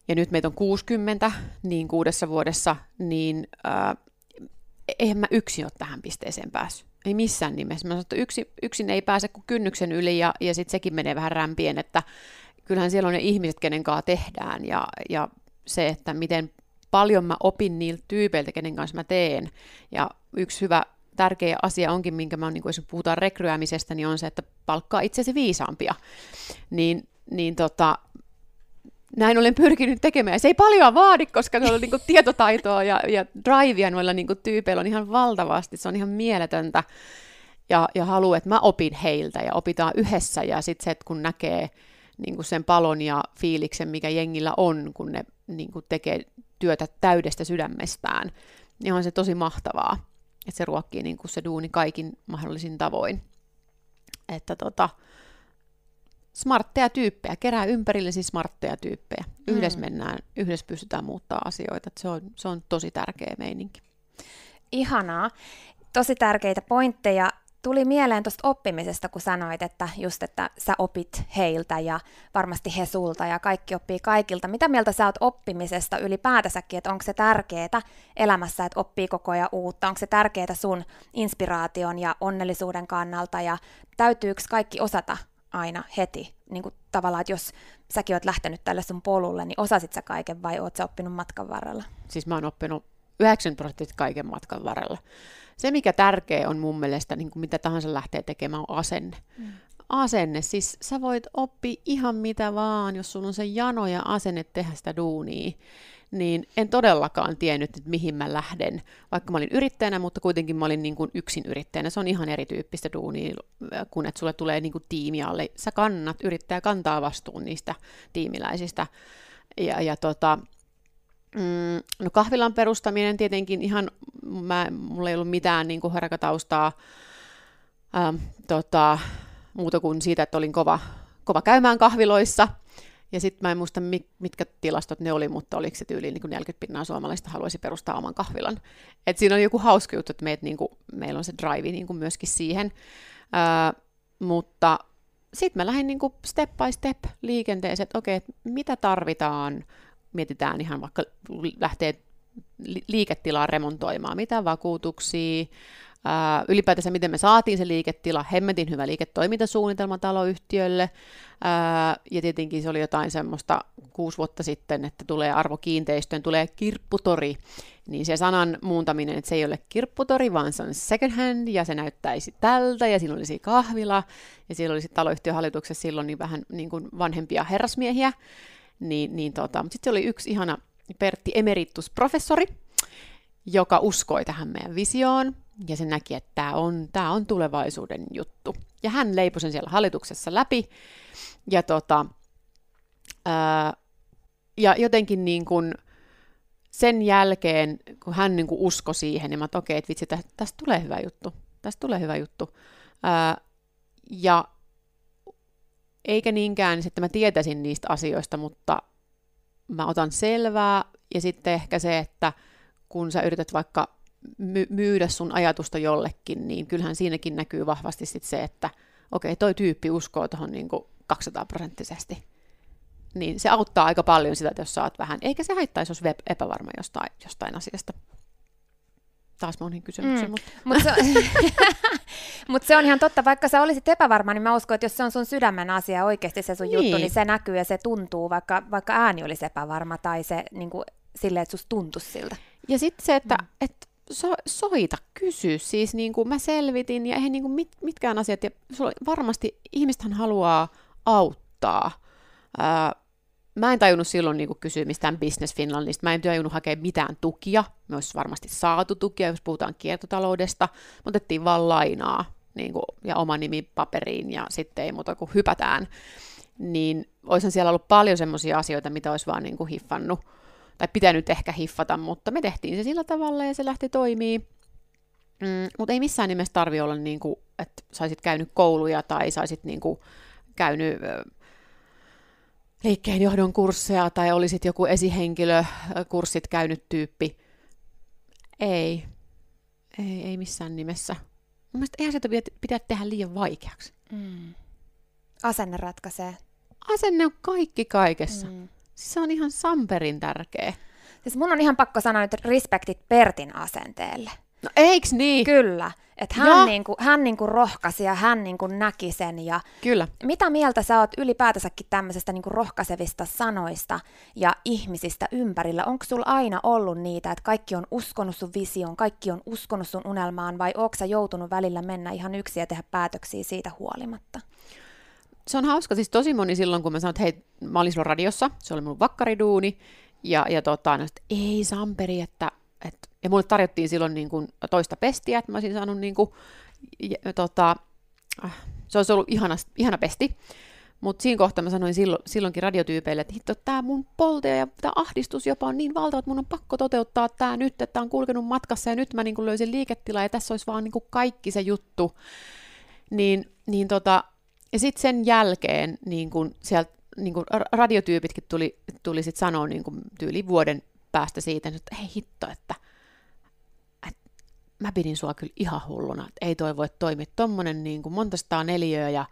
Ja nyt meitä on 60, niin kuudessa vuodessa, niin äh, eihän mä yksin ole tähän pisteeseen päässyt. Ei missään nimessä. Mä sanon, että yksi, yksin ei pääse kuin kynnyksen yli, ja, ja sitten sekin menee vähän rämpien, että kyllähän siellä on ne ihmiset, kenen kanssa tehdään, ja, ja se, että miten paljon mä opin niiltä tyypeiltä, kenen kanssa mä teen. Ja yksi hyvä tärkeä asia onkin, minkä mä niin kuin, jos puhutaan rekryäämisestä, niin on se, että palkkaa itsesi viisaampia. Niin, niin tota, näin olen pyrkinyt tekemään. Ja se ei paljon vaadi, koska noilla niin kuin, tietotaitoa ja, ja drivea noilla niin kuin, tyypeillä on ihan valtavasti. Se on ihan mieletöntä. Ja, ja haluan, että mä opin heiltä ja opitaan yhdessä. Ja sitten se, että kun näkee niin kuin sen palon ja fiiliksen, mikä jengillä on, kun ne niin kuin, tekee työtä täydestä sydämestään, niin on se tosi mahtavaa että se ruokkii niin kuin se duuni kaikin mahdollisin tavoin. Että tota, smartteja tyyppejä, kerää ympärillesi smartteja tyyppejä. Yhdessä mm. mennään, yhdessä pystytään muuttaa asioita. Se on, se on tosi tärkeä meininki. Ihanaa. Tosi tärkeitä pointteja tuli mieleen tuosta oppimisesta, kun sanoit, että just, että sä opit heiltä ja varmasti he sulta ja kaikki oppii kaikilta. Mitä mieltä sä oot oppimisesta ylipäätänsäkin, että onko se tärkeää elämässä, että oppii koko ajan uutta? Onko se tärkeää sun inspiraation ja onnellisuuden kannalta ja täytyykö kaikki osata aina heti? Niin kuin tavallaan, että jos säkin oot lähtenyt tälle sun polulle, niin osasit sä kaiken vai oot sä oppinut matkan varrella? Siis mä oon oppinut 90 prosenttia kaiken matkan varrella se, mikä tärkeä on mun mielestä, niin kuin mitä tahansa lähtee tekemään, on asenne. Mm. asenne. Siis sä voit oppia ihan mitä vaan, jos sulla on se jano ja asenne tehdä sitä duunia. Niin en todellakaan tiennyt, että mihin mä lähden. Vaikka mä olin yrittäjänä, mutta kuitenkin mä olin niin kuin yksin yrittäjänä. Se on ihan erityyppistä duunia, kun että sulle tulee niin kuin tiimi alle. Sä kannat, yrittäjä kantaa vastuun niistä tiimiläisistä. Ja, ja tota, Mm, no kahvilan perustaminen tietenkin ihan, mä, mulla ei ollut mitään niin kuin harkataustaa ähm, tota, muuta kuin siitä, että olin kova, kova käymään kahviloissa. Ja sitten mä en muista, mitkä tilastot ne oli, mutta oliko se tyyliin niin 40 pinnaa suomalaista haluaisi perustaa oman kahvilan. Et siinä on joku hauska juttu, että meet, niin kuin, meillä on se drive niin kuin myöskin siihen. Äh, mutta sitten mä lähdin niin kuin step by step liikenteeseen, että okei, okay, mitä tarvitaan, mietitään ihan vaikka lähtee liiketilaa remontoimaan, mitä vakuutuksia, ää, ylipäätänsä miten me saatiin se liiketila, hemmetin hyvä liiketoimintasuunnitelma taloyhtiölle, ää, ja tietenkin se oli jotain semmoista kuusi vuotta sitten, että tulee arvokiinteistöön, tulee kirpputori, niin se sanan muuntaminen, että se ei ole kirpputori, vaan se on second hand, ja se näyttäisi tältä, ja silloin olisi kahvila, ja silloin olisi taloyhtiön hallituksessa silloin niin vähän niin kuin vanhempia herrasmiehiä, niin, niin tota, mutta sitten oli yksi ihana Pertti Emeritus-professori, joka uskoi tähän meidän visioon, ja se näki, että tämä on, tämä on tulevaisuuden juttu. Ja hän leipoi sen siellä hallituksessa läpi, ja, tota, ää, ja jotenkin niin kuin sen jälkeen, kun hän niin kuin uskoi siihen, niin mä okei, että vitsi, tästä, tästä tulee hyvä juttu, tästä tulee hyvä juttu. Ää, ja eikä niinkään, että mä tietäisin niistä asioista, mutta mä otan selvää, ja sitten ehkä se, että kun sä yrität vaikka my- myydä sun ajatusta jollekin, niin kyllähän siinäkin näkyy vahvasti sit se, että okei, okay, toi tyyppi uskoo tuohon niin 200 prosenttisesti. Niin se auttaa aika paljon sitä, että jos saat vähän, eikä se haittaisi, jos web epävarma jostain, jostain asiasta taas moniin kysymyksiin. Mm. Mutta Mut se, (laughs) mut se on ihan totta, vaikka sä olisit epävarma, niin mä uskon, että jos se on sun sydämen asia oikeasti se sun niin. juttu, niin se näkyy ja se tuntuu, vaikka, vaikka ääni olisi epävarma tai se niin kuin, silleen, että susta tuntuisi siltä. Ja sitten se, että mm. et, so, soita, kysy. Siis niin kuin mä selvitin ja eihän niin kuin mit, mitkään asiat, ja varmasti ihmistähän haluaa auttaa. Ää, mä en tajunnut silloin niin kuin kysyä mistään Business Finlandista, mä en tajunnut hakea mitään tukia, me olisi varmasti saatu tukia, jos puhutaan kiertotaloudesta, me otettiin vaan lainaa niin kuin, ja oma nimi paperiin ja sitten ei muuta kuin hypätään. Niin olisihan siellä ollut paljon semmoisia asioita, mitä olisi vaan niin kuin hiffannut, tai pitänyt ehkä hiffata, mutta me tehtiin se sillä tavalla ja se lähti toimii. Mm, mutta ei missään nimessä tarvi olla, niin kuin, että saisit käynyt kouluja tai saisit niin kuin, käynyt liikkeenjohdon kursseja tai olisit joku esihenkilökurssit käynyt tyyppi. Ei. Ei, ei missään nimessä. Mun mielestä eihän sitä pitää tehdä liian vaikeaksi. Mm. Asenne ratkaisee. Asenne on kaikki kaikessa. Mm. Siis se on ihan samperin tärkeä. Siis mun on ihan pakko sanoa nyt respektit Pertin asenteelle. No eiks niin? Kyllä. Että hän, niinku, hän niinku rohkaisi ja hän niinku näki sen. Ja Kyllä. Mitä mieltä sä oot ylipäätänsäkin tämmöisestä niinku rohkaisevista sanoista ja ihmisistä ympärillä? Onko sulla aina ollut niitä, että kaikki on uskonut sun visioon, kaikki on uskonut sun unelmaan vai onko sä joutunut välillä mennä ihan yksin ja tehdä päätöksiä siitä huolimatta? Se on hauska, siis tosi moni silloin, kun mä sanoin, että hei, mä olin radiossa, se oli mun vakkariduuni, ja, ja tota, no, että ei Samperi, että et, ja mulle tarjottiin silloin niin kuin toista pestiä, että mä olisin saanut niin kuin, ja, tota, äh, se olisi ollut ihana, ihana pesti. Mutta siinä kohtaa mä sanoin silloin, silloinkin radiotyypeille, että hitto, tämä mun polte ja tämä ahdistus jopa on niin valtava, että mun on pakko toteuttaa tämä nyt, että on kulkenut matkassa ja nyt mä niin löysin liiketilaa ja tässä olisi vaan niin kaikki se juttu. Niin, niin tota, ja sitten sen jälkeen niin kun sieltä niin kun radiotyypitkin tuli, tuli sitten sanoa niin kun tyyli vuoden päästä siitä, että hei hitto, että, että mä pidin sua kyllä ihan hulluna, että ei toi voi toimia tommonen niin kuin monta sataa neliöä ja,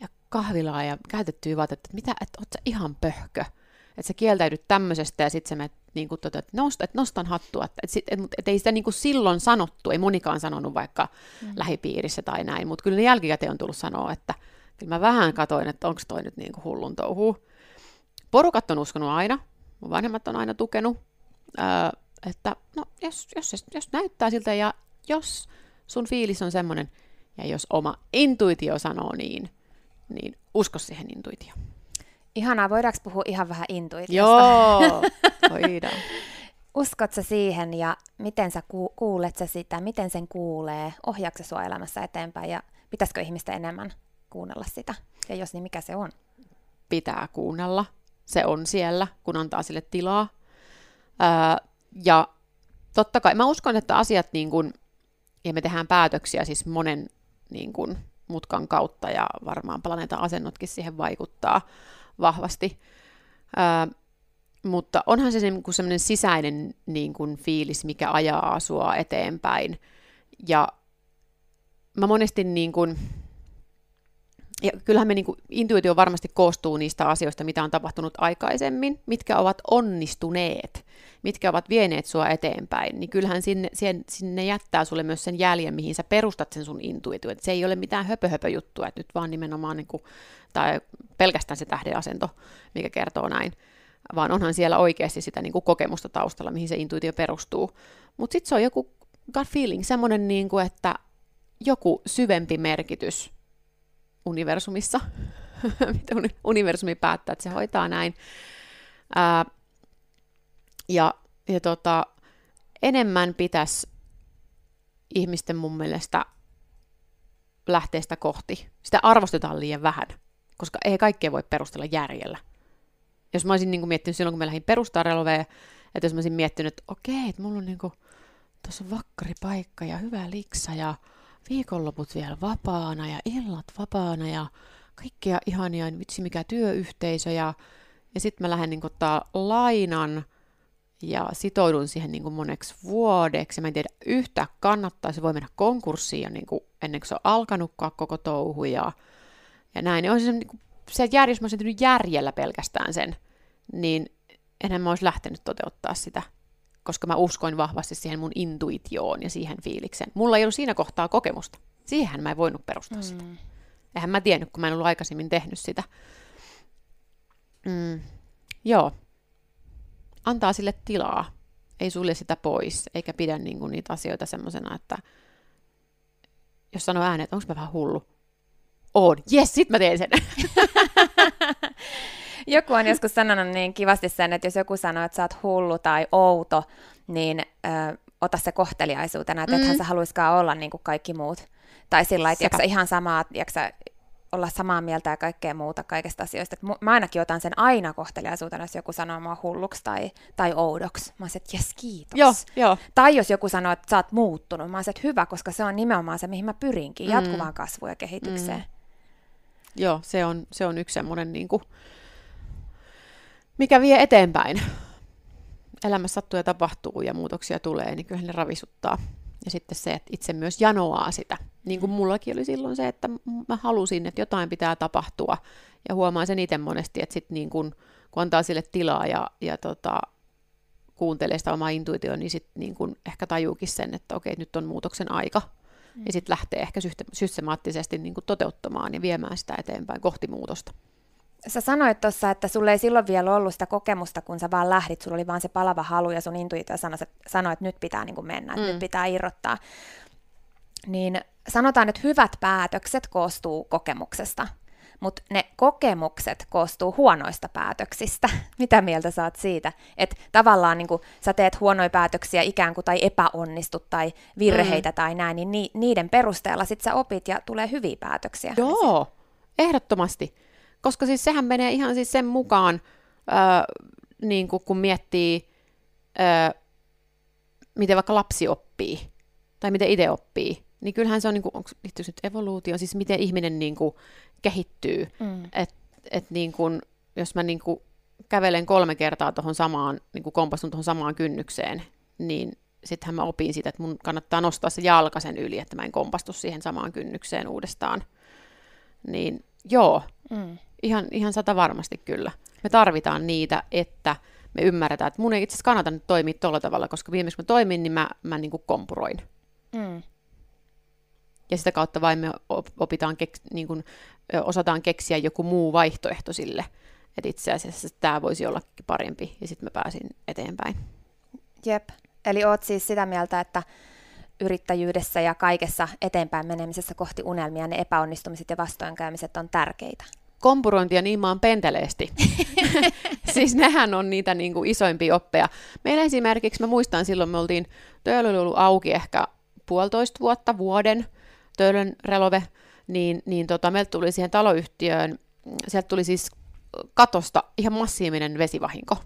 ja kahvilaa ja käytettyä vaatetta, että mitä, että oot sä ihan pöhkö, että sä kieltäydyt tämmöisestä ja sitten sä menet niin kuin, tota, että, nost, että nostan hattua, että, että, että, että ei sitä niin kuin silloin sanottu, ei monikaan sanonut vaikka mm. lähipiirissä tai näin, mutta kyllä ne jälkikäteen on tullut sanoa, että kyllä mä vähän katoin, että onko toi nyt niin kuin hullun touhuu. Porukat on uskonut aina, mun vanhemmat on aina tukenut, Öö, että no, jos, jos, jos näyttää siltä ja jos sun fiilis on semmoinen, ja jos oma intuitio sanoo niin, niin usko siihen intuitioon. Ihanaa, voidaanko puhua ihan vähän intuitiosta? Joo, (laughs) voidaan. Uskot sä siihen ja miten sä ku- kuulet sä sitä, miten sen kuulee, ohjaako sua elämässä eteenpäin ja pitäisikö ihmistä enemmän kuunnella sitä? Ja jos niin, mikä se on? Pitää kuunnella. Se on siellä, kun antaa sille tilaa. Ää, ja totta kai, mä uskon, että asiat niin kun, ja me tehdään päätöksiä siis monen niin kun, mutkan kautta ja varmaan planeetan asennotkin siihen vaikuttaa vahvasti. Ää, mutta onhan se semmoinen sisäinen niin kuin, fiilis, mikä ajaa sua eteenpäin. Ja mä monesti niin kuin, ja kyllähän me niin kuin, intuitio varmasti koostuu niistä asioista, mitä on tapahtunut aikaisemmin, mitkä ovat onnistuneet, mitkä ovat vieneet sua eteenpäin, niin kyllähän sinne, sinne, sinne jättää sulle myös sen jäljen, mihin sä perustat sen sun intuitio. Et se ei ole mitään höpö, höpö juttua, että nyt vaan nimenomaan, niin kuin, tai pelkästään se tähdenasento, mikä kertoo näin, vaan onhan siellä oikeasti sitä niin kuin kokemusta taustalla, mihin se intuitio perustuu. Mutta sitten se on joku gut feeling, semmoinen, niin kuin, että joku syvempi merkitys universumissa, (laughs) mitä universumi päättää, että se hoitaa näin. Ää, ja ja tota, enemmän pitäisi ihmisten mun mielestä lähteä sitä kohti. Sitä arvostetaan liian vähän, koska ei kaikkea voi perustella järjellä. Jos mä olisin niin kuin miettinyt silloin, kun mä lähdin perustaa että jos mä olisin miettinyt, että okei, että mulla on niin kuin, tuossa paikka ja hyvä liksa ja viikonloput vielä vapaana ja illat vapaana ja kaikkea ihania, vitsi mikä työyhteisö ja, ja sitten mä lähden niin ottaa lainan ja sitoudun siihen niin moneksi vuodeksi. Mä en tiedä yhtä kannattaa, se voi mennä konkurssiin ja niin kuin, ennen kuin se on alkanutkaan koko touhu ja, ja näin. Ja on se, niin kuin, se järjestelmä on järjellä pelkästään sen, niin enhän mä olisi lähtenyt toteuttaa sitä koska mä uskoin vahvasti siihen mun intuitioon ja siihen fiilikseen. Mulla ei ollut siinä kohtaa kokemusta. Siihen mä en voinut perustaa mm. sitä. Eihän mä tiennyt, kun mä en ollut aikaisemmin tehnyt sitä. Mm. Joo. Antaa sille tilaa. Ei sulle sitä pois, eikä pidä niinku niitä asioita semmoisena, että jos sanoo ääneen, että onko mä vähän hullu. On. Jes, sit mä teen sen. (laughs) joku on joskus sanonut niin kivasti sen, että jos joku sanoo, että sä oot hullu tai outo, niin ö, ota se kohteliaisuutena, että mm. ethän sä haluiskaan olla niin kuin kaikki muut. Tai sillä että sä ihan samaa, sä olla samaa mieltä ja kaikkea muuta kaikesta asioista. Et mä ainakin otan sen aina kohteliaisuutena, jos joku sanoo mua hulluksi tai, tai oudoksi. Mä oon että jes, kiitos. Joo, jo. Tai jos joku sanoo, että sä oot muuttunut, mä oon että hyvä, koska se on nimenomaan se, mihin mä pyrinkin, mm. jatkuvaan kasvuun ja kehitykseen. Mm. Joo, se on, se on yksi semmoinen niin kuin, mikä vie eteenpäin. Elämässä sattuu ja tapahtuu ja muutoksia tulee, niin kyllä ne ravisuttaa. Ja sitten se, että itse myös janoaa sitä. Niin kuin mullakin oli silloin se, että mä halusin, että jotain pitää tapahtua. Ja huomaan sen itse monesti, että sitten niin kun, kun antaa sille tilaa ja, ja tota, kuuntelee sitä omaa intuitioon, niin sitten niin kun ehkä tajuukin sen, että okei, nyt on muutoksen aika. Mm. Ja sitten lähtee ehkä systemaattisesti niin toteuttamaan ja viemään sitä eteenpäin kohti muutosta. Sä sanoit tuossa, että sulle ei silloin vielä ollut sitä kokemusta, kun sä vaan lähdit, sulla oli vaan se palava halu ja sun intuitio sanoi, että, sanoi, että nyt pitää niin kuin mennä, että mm. nyt pitää irrottaa. Niin sanotaan, että hyvät päätökset koostuu kokemuksesta, mutta ne kokemukset koostuu huonoista päätöksistä. (laughs) Mitä mieltä saat siitä? Että tavallaan niin kuin, sä teet huonoja päätöksiä ikään kuin tai epäonnistut tai virheitä mm. tai näin, niin ni, niiden perusteella sit sä opit ja tulee hyviä päätöksiä. Joo, ehdottomasti. Koska siis sehän menee ihan siis sen mukaan, öö, niin kuin kun miettii, öö, miten vaikka lapsi oppii, tai miten itse oppii, niin kyllähän se on, niin kuin, onko nyt evoluutio, siis miten ihminen niin kuin, kehittyy. Mm. Että et, niin kuin, jos mä niin kuin, kävelen kolme kertaa tuohon samaan, niin kuin kompastun tuohon samaan kynnykseen, niin sittenhän mä opin sitä, että mun kannattaa nostaa se jalka sen yli, että mä en kompastu siihen samaan kynnykseen uudestaan. Niin joo, mm. Ihan, ihan sata varmasti kyllä. Me tarvitaan niitä, että me ymmärretään, että mun ei itse asiassa kannata nyt toimia tuolla tavalla, koska viimeksi mä toimin, niin mä, mä niin kuin kompuroin. Mm. Ja sitä kautta vain me opitaan, keks, niin kuin, osataan keksiä joku muu vaihtoehto sille, että itse asiassa tämä voisi olla parempi, ja sitten mä pääsin eteenpäin. Jep, eli oot siis sitä mieltä, että yrittäjyydessä ja kaikessa eteenpäin menemisessä kohti unelmia ne epäonnistumiset ja vastoinkäymiset on tärkeitä? Kompurointia niin maan penteleesti. (laughs) siis nehän on niitä niin kuin isoimpia oppeja. Meillä esimerkiksi, mä muistan silloin, me oltiin, Töölö oli ollut auki ehkä puolitoista vuotta, vuoden, Töölön relove, niin, niin tota, meiltä tuli siihen taloyhtiöön, sieltä tuli siis katosta ihan massiivinen vesivahinko.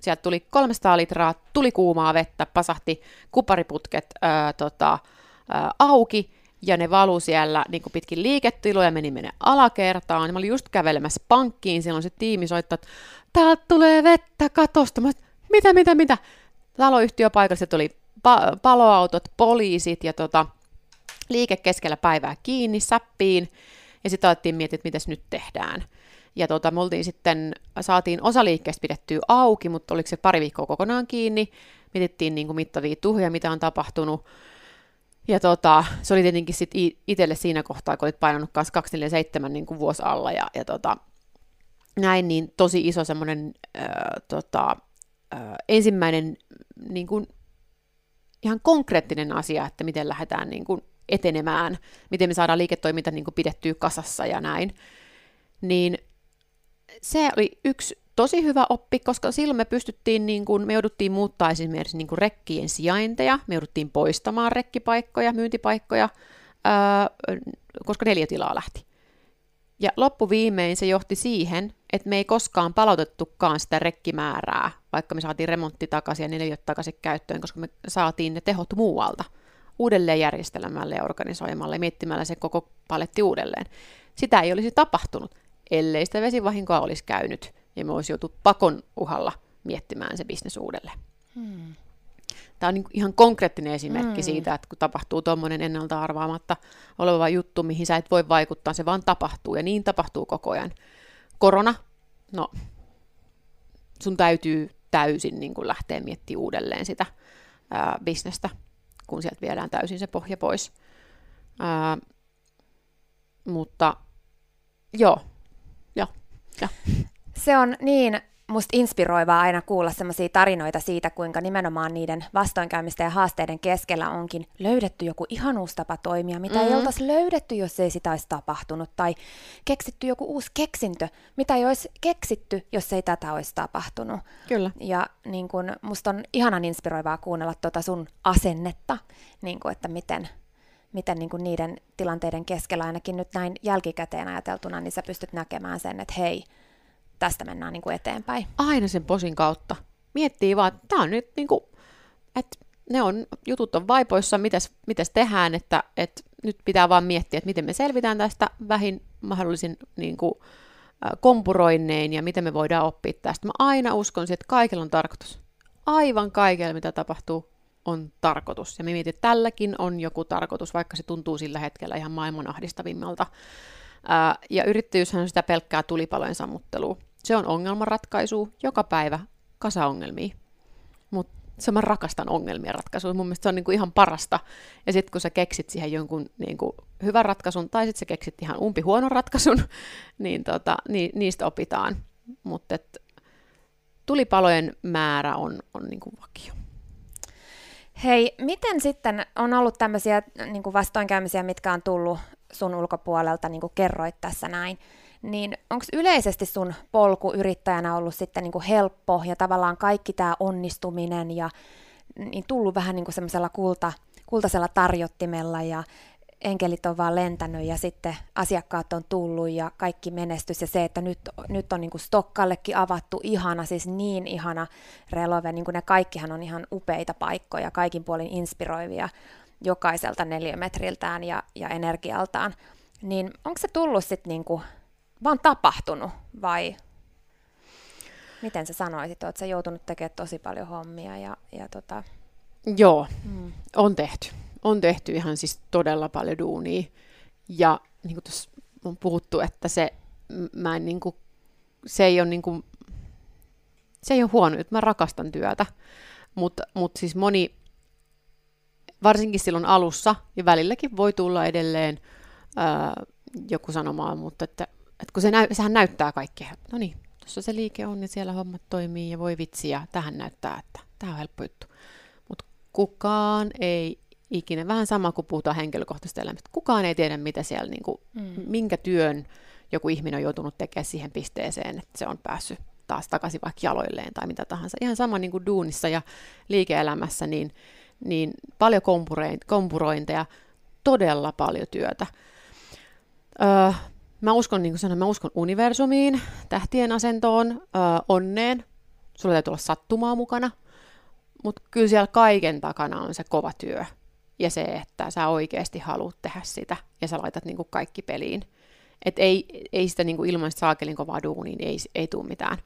Sieltä tuli 300 litraa, tuli kuumaa vettä, pasahti kupariputket ää, tota, ää, auki, ja ne valu siellä niin kuin pitkin liiketiloja, meni mene alakertaan. Mä olin just kävelemässä pankkiin, silloin se tiimi soittaa, että täältä tulee vettä katosta. Mä, mitä, mitä, mitä? Taloyhtiö paikalliset oli pa- paloautot, poliisit ja tota, liike keskellä päivää kiinni, säppiin. Ja sitten alettiin miettiä, että mitäs nyt tehdään. Ja tota, me sitten, saatiin osa liikkeestä pidettyä auki, mutta oliko se pari viikkoa kokonaan kiinni. Mietittiin niin kuin mittavia tuhoja, mitä on tapahtunut. Ja tota, se oli tietenkin sit itselle siinä kohtaa, kun olit painanut kanssa 247 niin kuin vuosi alla ja, ja tota, näin, niin tosi iso semmoinen tota, ensimmäinen niin kuin, ihan konkreettinen asia, että miten lähdetään niin kuin, etenemään, miten me saadaan liiketoiminta niin kuin, pidettyä kasassa ja näin. Niin se oli yksi tosi hyvä oppi, koska silloin me pystyttiin, niin kuin, me jouduttiin muuttaa esimerkiksi niin kuin rekkien sijainteja, me jouduttiin poistamaan rekkipaikkoja, myyntipaikkoja, ää, koska neljä tilaa lähti. Ja loppuviimein se johti siihen, että me ei koskaan palautettukaan sitä rekkimäärää, vaikka me saatiin remontti takaisin ja neljät takaisin käyttöön, koska me saatiin ne tehot muualta uudelleen järjestelemällä ja organisoimalla ja miettimällä se koko paletti uudelleen. Sitä ei olisi tapahtunut, ellei sitä vesivahinkoa olisi käynyt ja me olisi joutu pakon uhalla miettimään se bisnes uudelleen. Hmm. Tämä on niin ihan konkreettinen esimerkki hmm. siitä, että kun tapahtuu tuommoinen ennalta arvaamatta oleva juttu, mihin sä et voi vaikuttaa, se vaan tapahtuu, ja niin tapahtuu koko ajan. Korona, no, sun täytyy täysin niin kuin lähteä miettimään uudelleen sitä ää, bisnestä, kun sieltä viedään täysin se pohja pois. Ää, mutta joo, joo, joo se on niin musta inspiroivaa aina kuulla sellaisia tarinoita siitä, kuinka nimenomaan niiden vastoinkäymisten ja haasteiden keskellä onkin löydetty joku ihan uusi tapa toimia, mitä mm-hmm. ei oltaisi löydetty, jos ei sitä olisi tapahtunut, tai keksitty joku uusi keksintö, mitä ei olisi keksitty, jos ei tätä olisi tapahtunut. Kyllä. Ja niin kun, musta on ihanan inspiroivaa kuunnella tuota sun asennetta, niin kun, että miten, miten niin kuin niiden tilanteiden keskellä ainakin nyt näin jälkikäteen ajateltuna, niin sä pystyt näkemään sen, että hei, tästä mennään niin kuin eteenpäin. Aina sen posin kautta. Miettii vaan, että tämä on nyt niin kuin, että ne on, jutut on vaipoissa, mitäs, mitäs tehdään, että, että nyt pitää vaan miettiä, että miten me selvitään tästä vähin mahdollisin niin kuin, kompuroinnein ja miten me voidaan oppia tästä. Mä aina uskon siihen, että kaikilla on tarkoitus. Aivan kaikella, mitä tapahtuu, on tarkoitus. Ja me mietin, että tälläkin on joku tarkoitus, vaikka se tuntuu sillä hetkellä ihan maailman ahdistavimmalta. ja yrittäjyyshän on sitä pelkkää tulipalojen sammuttelua. Se on ongelmanratkaisu, joka päivä kasa ongelmia. Mutta se mä rakastan ongelmien ratkaisua. Mun mielestä se on niinku ihan parasta. Ja sitten kun sä keksit siihen jonkun niinku hyvän ratkaisun, tai sitten sä keksit ihan umpi huonon ratkaisun, (laughs) niin tota, ni, niistä opitaan. Mutta tulipalojen määrä on, on niinku vakio. Hei, miten sitten on ollut tämmöisiä niin vastoinkäymisiä, mitkä on tullut sun ulkopuolelta, niin kuin kerroit tässä näin, niin onko yleisesti sun polku yrittäjänä ollut sitten niin kuin helppo ja tavallaan kaikki tämä onnistuminen ja niin tullut vähän niin kuin semmoisella kulta, kultaisella tarjottimella ja enkelit on vaan lentänyt ja sitten asiakkaat on tullut ja kaikki menestys ja se, että nyt, nyt on niin kuin Stokkallekin avattu ihana, siis niin ihana relove, niin kuin ne kaikkihan on ihan upeita paikkoja, kaikin puolin inspiroivia jokaiselta neliömetriltään ja, ja energialtaan, niin onko se tullut sitten niin kuin vaan tapahtunut vai miten sä sanoisit, oot sä joutunut tekemään tosi paljon hommia ja, ja tota... Joo, mm. on tehty. On tehty ihan siis todella paljon duunia. Ja niin kuin tuossa on puhuttu, että se, mä en niin kuin, se ei ole niin kuin, se ei ole huono, että mä rakastan työtä. Mutta mut siis moni, varsinkin silloin alussa, ja välilläkin voi tulla edelleen ää, joku sanomaan, mutta että että kun se näy, sehän näyttää kaikkea. No niin, tuossa se liike on ja siellä hommat toimii ja voi vitsi ja tähän näyttää, että tämä on helppo juttu. Mutta kukaan ei ikinä. Vähän sama kuin puhutaan henkilökohtaisesta elämästä. Kukaan ei tiedä, mitä siellä, niin kuin, mm. minkä työn joku ihminen on joutunut tekemään siihen pisteeseen, että se on päässyt taas takaisin vaikka jaloilleen tai mitä tahansa. Ihan sama niin kuin duunissa ja liike-elämässä, niin, niin paljon kompurointeja, todella paljon työtä. Öö, mä uskon, niin kuin sanoin, mä uskon universumiin, tähtien asentoon, öö, onneen. Sulla täytyy olla sattumaa mukana, mutta kyllä siellä kaiken takana on se kova työ ja se, että sä oikeasti haluat tehdä sitä ja sä laitat niin kuin kaikki peliin. Et ei, ei sitä niin kuin ilman saakelin kovaa duunia, niin ei, ei tule mitään.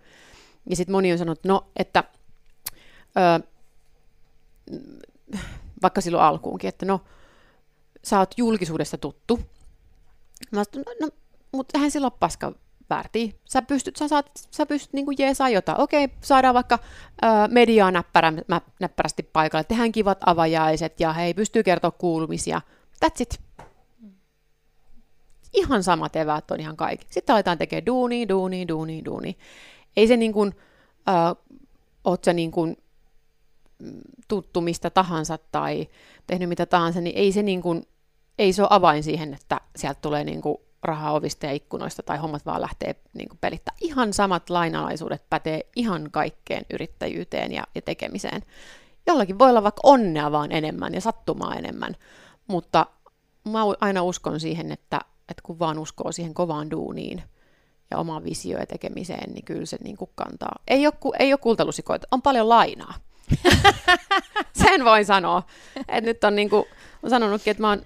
Ja sitten moni on sanonut, no, että ö, vaikka silloin alkuunkin, että no, sä oot julkisuudesta tuttu. Mä sanoin, no, no mutta eihän sillä ole paska väärtiä. Sä pystyt, sä saat, sä pystyt niin jeesaa jotain. Okei, saadaan vaikka ö, mediaa näppärä, näppärästi paikalle, tehdään kivat avajaiset ja hei, pystyy kertoa kuulumisia. That's it ihan samat eväät on ihan kaikki. Sitten aletaan tekemään duuni, duuni, duuni, duuni. Ei se niin kuin, äh, oot sä niin kuin tuttu mistä tahansa tai tehnyt mitä tahansa, niin ei se, niin kuin, ei se ole avain siihen, että sieltä tulee niin kuin rahaa ovista ja ikkunoista tai hommat vaan lähtee niin kuin pelittää. Ihan samat lainalaisuudet pätee ihan kaikkeen yrittäjyyteen ja, ja tekemiseen. Jollakin voi olla vaikka onnea vaan enemmän ja sattumaa enemmän, mutta mä aina uskon siihen, että että kun vaan uskoo siihen kovaan duuniin ja omaan visioon ja tekemiseen, niin kyllä se niin kuin kantaa. Ei ole, ei ole kultalusikoita, on paljon lainaa. (laughs) Sen voin sanoa. Et nyt on niin kuin, on sanonutkin, että mä oon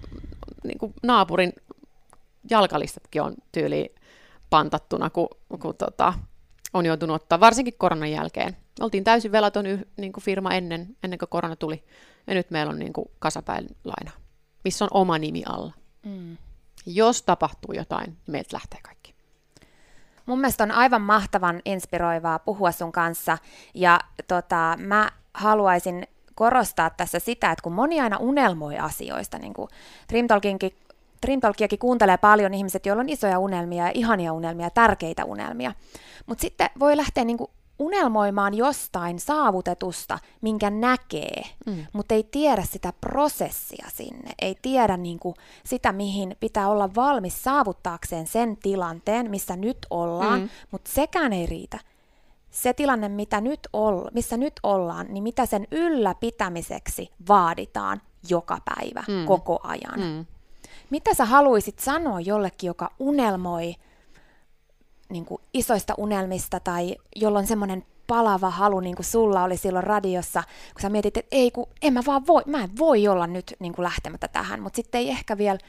niin kuin naapurin jalkalistatkin on tyyli pantattuna, kun, kun tota, on joutunut ottaa, varsinkin koronan jälkeen. Oltiin täysin velaton yh, niin kuin firma ennen, ennen kuin korona tuli, ja nyt meillä on niin kuin kasapäin laina, missä on oma nimi alla. Mm. Jos tapahtuu jotain, niin meiltä lähtee kaikki. Mun mielestä on aivan mahtavan inspiroivaa puhua sun kanssa ja tota, mä haluaisin korostaa tässä sitä, että kun moni aina unelmoi asioista, niin kuin Dream Talkiakin kuuntelee paljon ihmiset, joilla on isoja unelmia ja ihania unelmia, tärkeitä unelmia. Mutta sitten voi lähteä niin kuin unelmoimaan jostain saavutetusta, minkä näkee, mm. mutta ei tiedä sitä prosessia sinne, ei tiedä niin kuin sitä, mihin pitää olla valmis saavuttaakseen sen tilanteen, missä nyt ollaan, mm. mutta sekään ei riitä. Se tilanne, mitä nyt olla, missä nyt ollaan, niin mitä sen ylläpitämiseksi vaaditaan joka päivä, mm. koko ajan. Mm. Mitä sä haluaisit sanoa jollekin, joka unelmoi niin kuin isoista unelmista tai jolloin semmoinen palava halu, niin kuin sulla oli silloin radiossa, kun sä mietit, että ei, kun en mä vaan voi, mä en voi olla nyt niin kuin lähtemättä tähän, mutta sitten ei ehkä vielä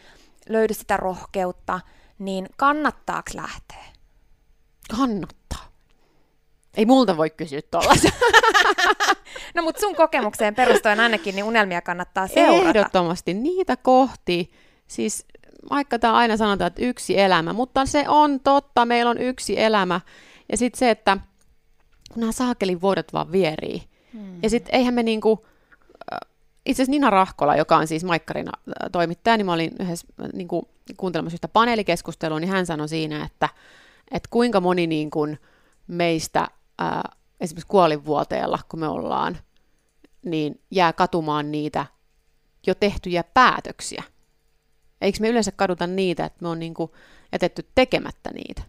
löydy sitä rohkeutta, niin kannattaako lähteä? Kannattaa. Ei multa voi kysyä tuollaisen. (laughs) no mutta sun kokemukseen perustuen ainakin, niin unelmia kannattaa seurata. Ehdottomasti niitä kohti. Siis vaikka tämä aina sanotaan, että yksi elämä, mutta se on totta, meillä on yksi elämä. Ja sitten se, että kun nämä saakelin vuodet vaan vierii. Hmm. Ja sitten eihän me niinku, äh, itse asiassa Nina Rahkola, joka on siis Maikkarina äh, toimittaja, niin mä olin yhdessä niinku, kuuntelemassa yhtä paneelikeskustelua, niin hän sanoi siinä, että, että kuinka moni niin kuin meistä ää, äh, esimerkiksi kuolinvuoteella, kun me ollaan, niin jää katumaan niitä jo tehtyjä päätöksiä. Eikö me yleensä kaduta niitä, että me on niin kuin jätetty tekemättä niitä?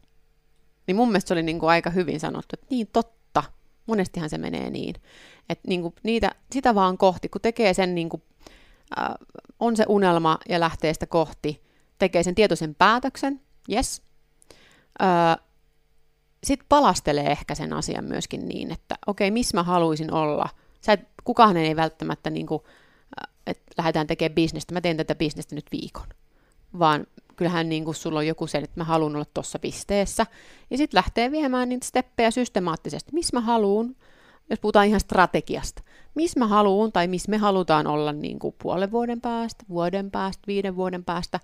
Niin mun mielestä se oli niin kuin aika hyvin sanottu, että niin totta, monestihan se menee niin. Että niin kuin niitä, sitä vaan kohti, kun tekee sen, niin kuin, äh, on se unelma ja lähtee sitä kohti, tekee sen tietoisen päätöksen, yes. Äh, Sitten palastelee ehkä sen asian myöskin niin, että okei, okay, missä mä haluaisin olla. Sä et, kukaan ei välttämättä niin kuin, että lähdetään tekemään bisnestä, mä teen tätä bisnestä nyt viikon. Vaan kyllähän niin kuin sulla on joku sen, että mä haluan olla tuossa pisteessä. Ja sitten lähtee viemään niitä steppejä systemaattisesti. Missä mä haluan, jos puhutaan ihan strategiasta, missä mä haluan tai missä me halutaan olla niin kuin puolen vuoden päästä, vuoden päästä, viiden vuoden päästä.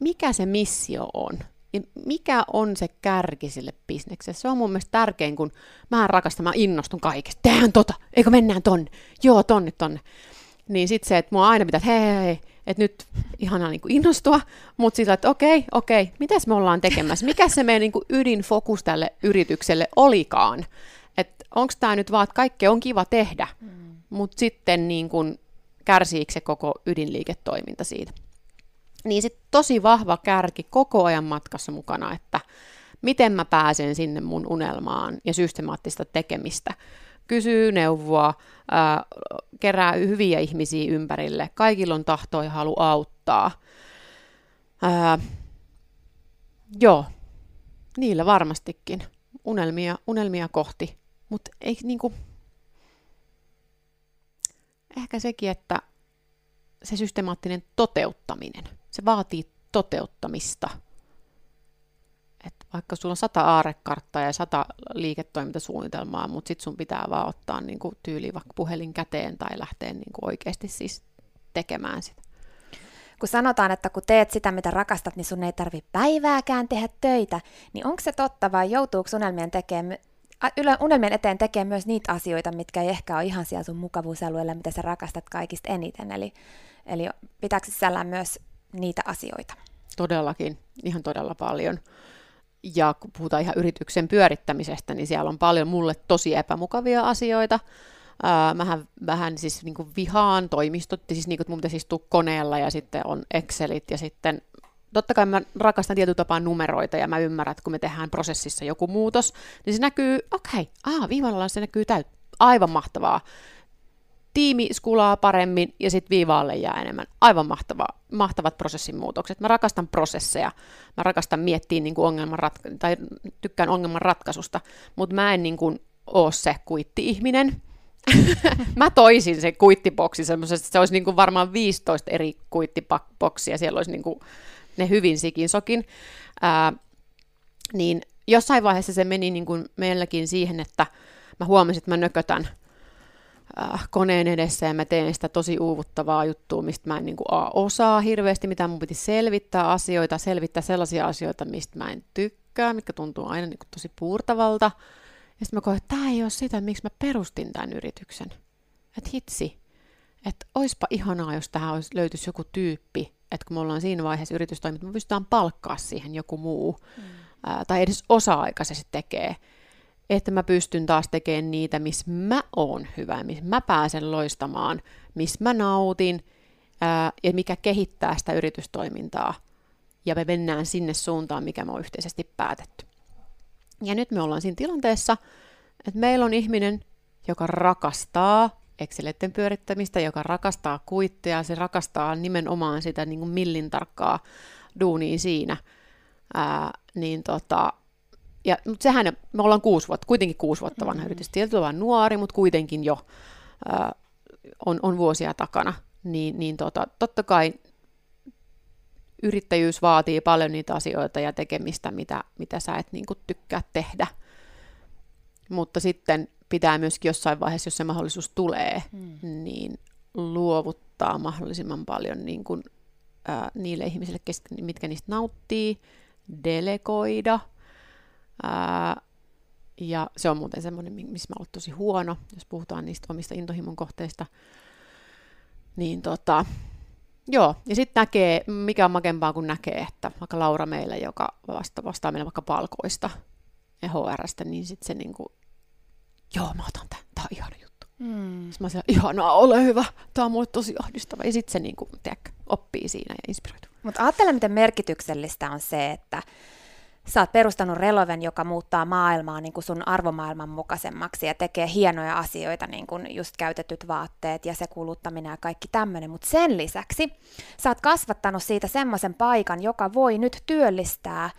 Mikä se missio on? Ja mikä on se kärki sille bisnekselle? Se on mun mielestä tärkein, kun mä rakastan, mä innostun kaikesta. Tehdään tota, eikö mennään tonne? Joo, tonne, tonne niin sitten se, että mua aina pitää, että hei, hei, hei että nyt ihanaa niin kuin innostua, mutta sillä, että okei, okei, mitäs me ollaan tekemässä? Mikä se meidän niin kuin ydinfokus tälle yritykselle olikaan? Että onko tämä nyt vaan, että kaikkea on kiva tehdä, mm. mutta sitten niin kuin kärsiikö se koko ydinliiketoiminta siitä. Niin sitten tosi vahva kärki koko ajan matkassa mukana, että miten mä pääsen sinne mun unelmaan ja systemaattista tekemistä. Kysyy neuvoa, ää, kerää hyviä ihmisiä ympärille, kaikilla on tahto ja halu auttaa. Ää, joo, niillä varmastikin unelmia, unelmia kohti, mutta ei niinku, ehkä sekin, että se systemaattinen toteuttaminen, se vaatii toteuttamista. Vaikka sulla on sata aarekarttaa ja sata liiketoimintasuunnitelmaa, mutta sitten sun pitää vaan ottaa niinku tyyli vaikka puhelin käteen tai lähteä niinku oikeasti siis tekemään sitä. Kun sanotaan, että kun teet sitä, mitä rakastat, niin sun ei tarvi päivääkään tehdä töitä, niin onko se totta vai joutuuko unelmien tekemään unelmien eteen tekee myös niitä asioita, mitkä ei ehkä ole ihan siellä sun mukavuusalueella, mitä sä rakastat kaikista eniten. Eli, eli pitääkö sisällään myös niitä asioita? Todellakin, ihan todella paljon. Ja kun puhutaan ihan yrityksen pyörittämisestä, niin siellä on paljon mulle tosi epämukavia asioita. Ää, mähän vähän siis niin vihaan toimistot, siis niin kuin, mun pitäisi istua koneella ja sitten on Excelit ja sitten totta kai mä rakastan tietyllä tapaa numeroita ja mä ymmärrän, että kun me tehdään prosessissa joku muutos, niin se näkyy, okei, okay, viivalla se näkyy täyt, aivan mahtavaa. Tiimi skulaa paremmin ja sitten viivaalle jää enemmän. Aivan mahtavaa, mahtavat prosessin muutokset. Mä rakastan prosesseja, mä rakastan miettiä niin ongelman ratka- tai tykkään ongelman ratkaisusta, mutta mä en niin kuin ole se kuitti-ihminen. (laughs) mä toisin se kuittiboksi että se olisi niin kuin varmaan 15 eri kuittiboksia, siellä olisi niin kuin ne hyvin sikin sokin, ää, niin jossain vaiheessa se meni niin kuin meilläkin siihen, että mä huomasin, että mä nökötän äh, koneen edessä ja mä teen sitä tosi uuvuttavaa juttua, mistä mä en niin kuin, a, osaa hirveästi, mitä mun piti selvittää asioita, selvittää sellaisia asioita, mistä mä en tykkää, mitkä tuntuu aina niin kuin, tosi puurtavalta. Ja sitten mä koin, että tämä ei ole sitä, miksi mä perustin tämän yrityksen. Että hitsi, että oispa ihanaa, jos tähän olisi, löytyisi joku tyyppi, että kun me ollaan siinä vaiheessa yritystoiminta, me pystytään palkkaa siihen joku muu, mm. ää, tai edes osa-aikaisesti tekee, että mä pystyn taas tekemään niitä, missä mä oon hyvä, missä mä pääsen loistamaan, missä mä nautin, ää, ja mikä kehittää sitä yritystoimintaa, ja me mennään sinne suuntaan, mikä me on yhteisesti päätetty. Ja nyt me ollaan siinä tilanteessa, että meillä on ihminen, joka rakastaa Exceletten pyörittämistä, joka rakastaa kuitteja, se rakastaa nimenomaan sitä niin kuin millin tarkkaa duunia siinä. Ää, niin tota, ja, mutta sehän, me ollaan kuusi vuotta, kuitenkin kuusi vuotta vanha mm-hmm. yritys, tietysti vaan nuori, mutta kuitenkin jo ää, on, on vuosia takana, niin, niin tota, totta kai yrittäjyys vaatii paljon niitä asioita ja tekemistä, mitä, mitä sä et niin kuin, tykkää tehdä. Mutta sitten pitää myöskin jossain vaiheessa, jos se mahdollisuus tulee, mm. niin luovuttaa mahdollisimman paljon niin kuin, ää, niille ihmisille, mitkä niistä nauttii, delegoida. Ää, ja se on muuten semmoinen, missä mä olen tosi huono, jos puhutaan niistä omista intohimon kohteista. Niin tota, joo, ja sitten näkee, mikä on makempaa, kun näkee, että vaikka Laura meillä, joka vasta, vastaa meillä vaikka palkoista ja HRstä, niin sitten se niinku joo, mä otan tämän, tämä on ihana juttu. Mm. Sitten mä sanoin, ihanaa, ole hyvä, tämä on mulle tosi ahdistava. Ja sitten se niin kuin, tiedätkö, oppii siinä ja inspiroituu. Mutta ajattele, miten merkityksellistä on se, että sä oot perustanut Reloven, joka muuttaa maailmaa niin kuin sun arvomaailman mukaisemmaksi ja tekee hienoja asioita, niin kuin just käytetyt vaatteet ja se kuluttaminen ja kaikki tämmöinen. Mutta sen lisäksi sä oot kasvattanut siitä semmoisen paikan, joka voi nyt työllistää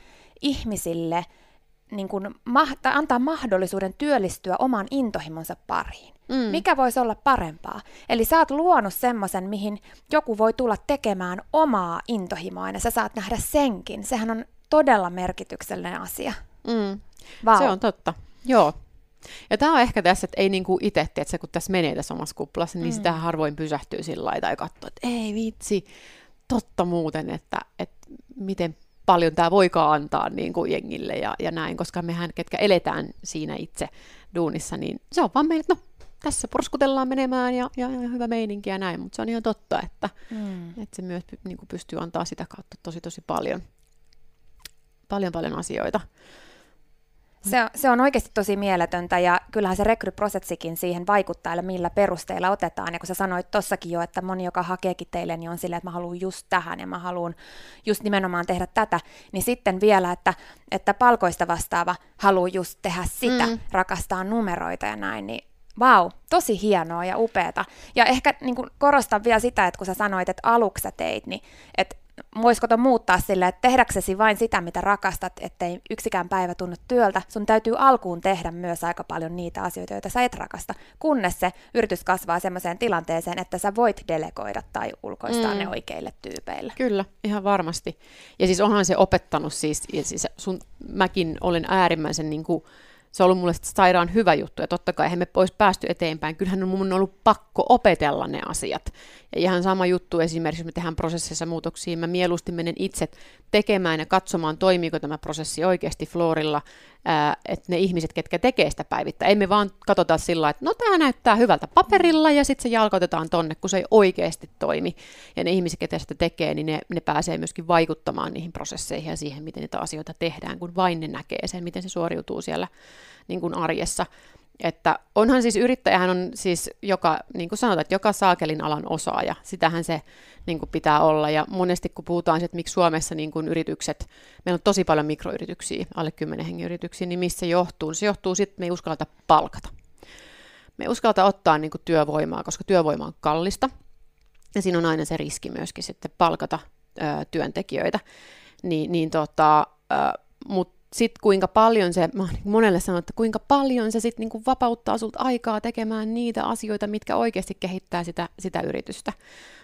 ihmisille – niin kuin, ma- tai antaa mahdollisuuden työllistyä oman intohimonsa pariin. Mm. Mikä voisi olla parempaa? Eli sä oot luonut semmoisen, mihin joku voi tulla tekemään omaa intohimoa, ja sä saat nähdä senkin. Sehän on todella merkityksellinen asia. Mm. Wow. Se on totta, joo. Ja tämä on ehkä tässä, että ei niinku itse, että kun tässä menee tässä omassa kuplassa, niin mm. sitä harvoin pysähtyy sillä lailla tai katsoo, että ei vitsi, totta muuten, että, että miten paljon tämä voikaan antaa niin kuin jengille ja, ja näin, koska mehän, ketkä eletään siinä itse duunissa, niin se on vaan meille, no tässä porskutellaan menemään ja, ja, ja hyvä meininki ja näin, mutta se on ihan totta, että, mm. että se myös niin kuin pystyy antaa sitä kautta tosi tosi paljon, paljon paljon asioita. Se on, se on oikeasti tosi mieletöntä ja kyllähän se rekryprosessikin siihen vaikuttaa, eli millä perusteilla otetaan. Ja kun sä sanoit tossakin jo, että moni, joka hakeekin teille, niin on silleen, että mä haluan just tähän ja mä haluan just nimenomaan tehdä tätä, niin sitten vielä, että, että palkoista vastaava haluaa just tehdä sitä, mm. rakastaa numeroita ja näin, niin Vau, wow, tosi hienoa ja upeata. Ja ehkä niin korostan vielä sitä, että kun sä sanoit, että aluksi sä teit, niin että voisiko to muuttaa sille, että tehdäksesi vain sitä, mitä rakastat, ettei yksikään päivä tunnu työltä, sun täytyy alkuun tehdä myös aika paljon niitä asioita, joita sä et rakasta, kunnes se yritys kasvaa sellaiseen tilanteeseen, että sä voit delegoida tai ulkoistaa mm. ne oikeille tyypeille. Kyllä, ihan varmasti. Ja siis onhan se opettanut siis, ja siis sun, mäkin olen äärimmäisen niin kuin, se on ollut mulle sairaan hyvä juttu, ja totta kai eihän me pois päästy eteenpäin. Kyllähän on mun ollut pakko opetella ne asiat. Ja ihan sama juttu esimerkiksi, jos me tehdään prosessissa muutoksia, mä mieluusti menen itse tekemään ja katsomaan, toimiiko tämä prosessi oikeasti Florilla, että ne ihmiset, ketkä tekee sitä päivittäin, emme vaan katsota sillä että no tämä näyttää hyvältä paperilla ja sitten se jalkautetaan tonne, kun se ei oikeasti toimi. Ja ne ihmiset, ketkä sitä tekee, niin ne, ne pääsee myöskin vaikuttamaan niihin prosesseihin ja siihen, miten niitä asioita tehdään, kun vain ne näkee sen, miten se suoriutuu siellä niin kuin arjessa. Että onhan siis yrittäjähän on siis joka, niin kuin sanotaan, että joka saakelin alan osaaja, sitähän se niin kuin pitää olla. Ja monesti kun puhutaan siitä, että miksi Suomessa niin kuin yritykset, meillä on tosi paljon mikroyrityksiä, alle 10 hengen yrityksiä, niin missä se johtuu? Se johtuu siitä, että me ei uskalleta palkata. Me ei uskalleta ottaa niin kuin työvoimaa, koska työvoima on kallista. Ja siinä on aina se riski myöskin sitten palkata ö, työntekijöitä. Niin, niin tota, mutta sitten kuinka paljon se, mä niin monelle sanon, että kuinka paljon se sitten niin vapauttaa sulta aikaa tekemään niitä asioita, mitkä oikeasti kehittää sitä, sitä yritystä.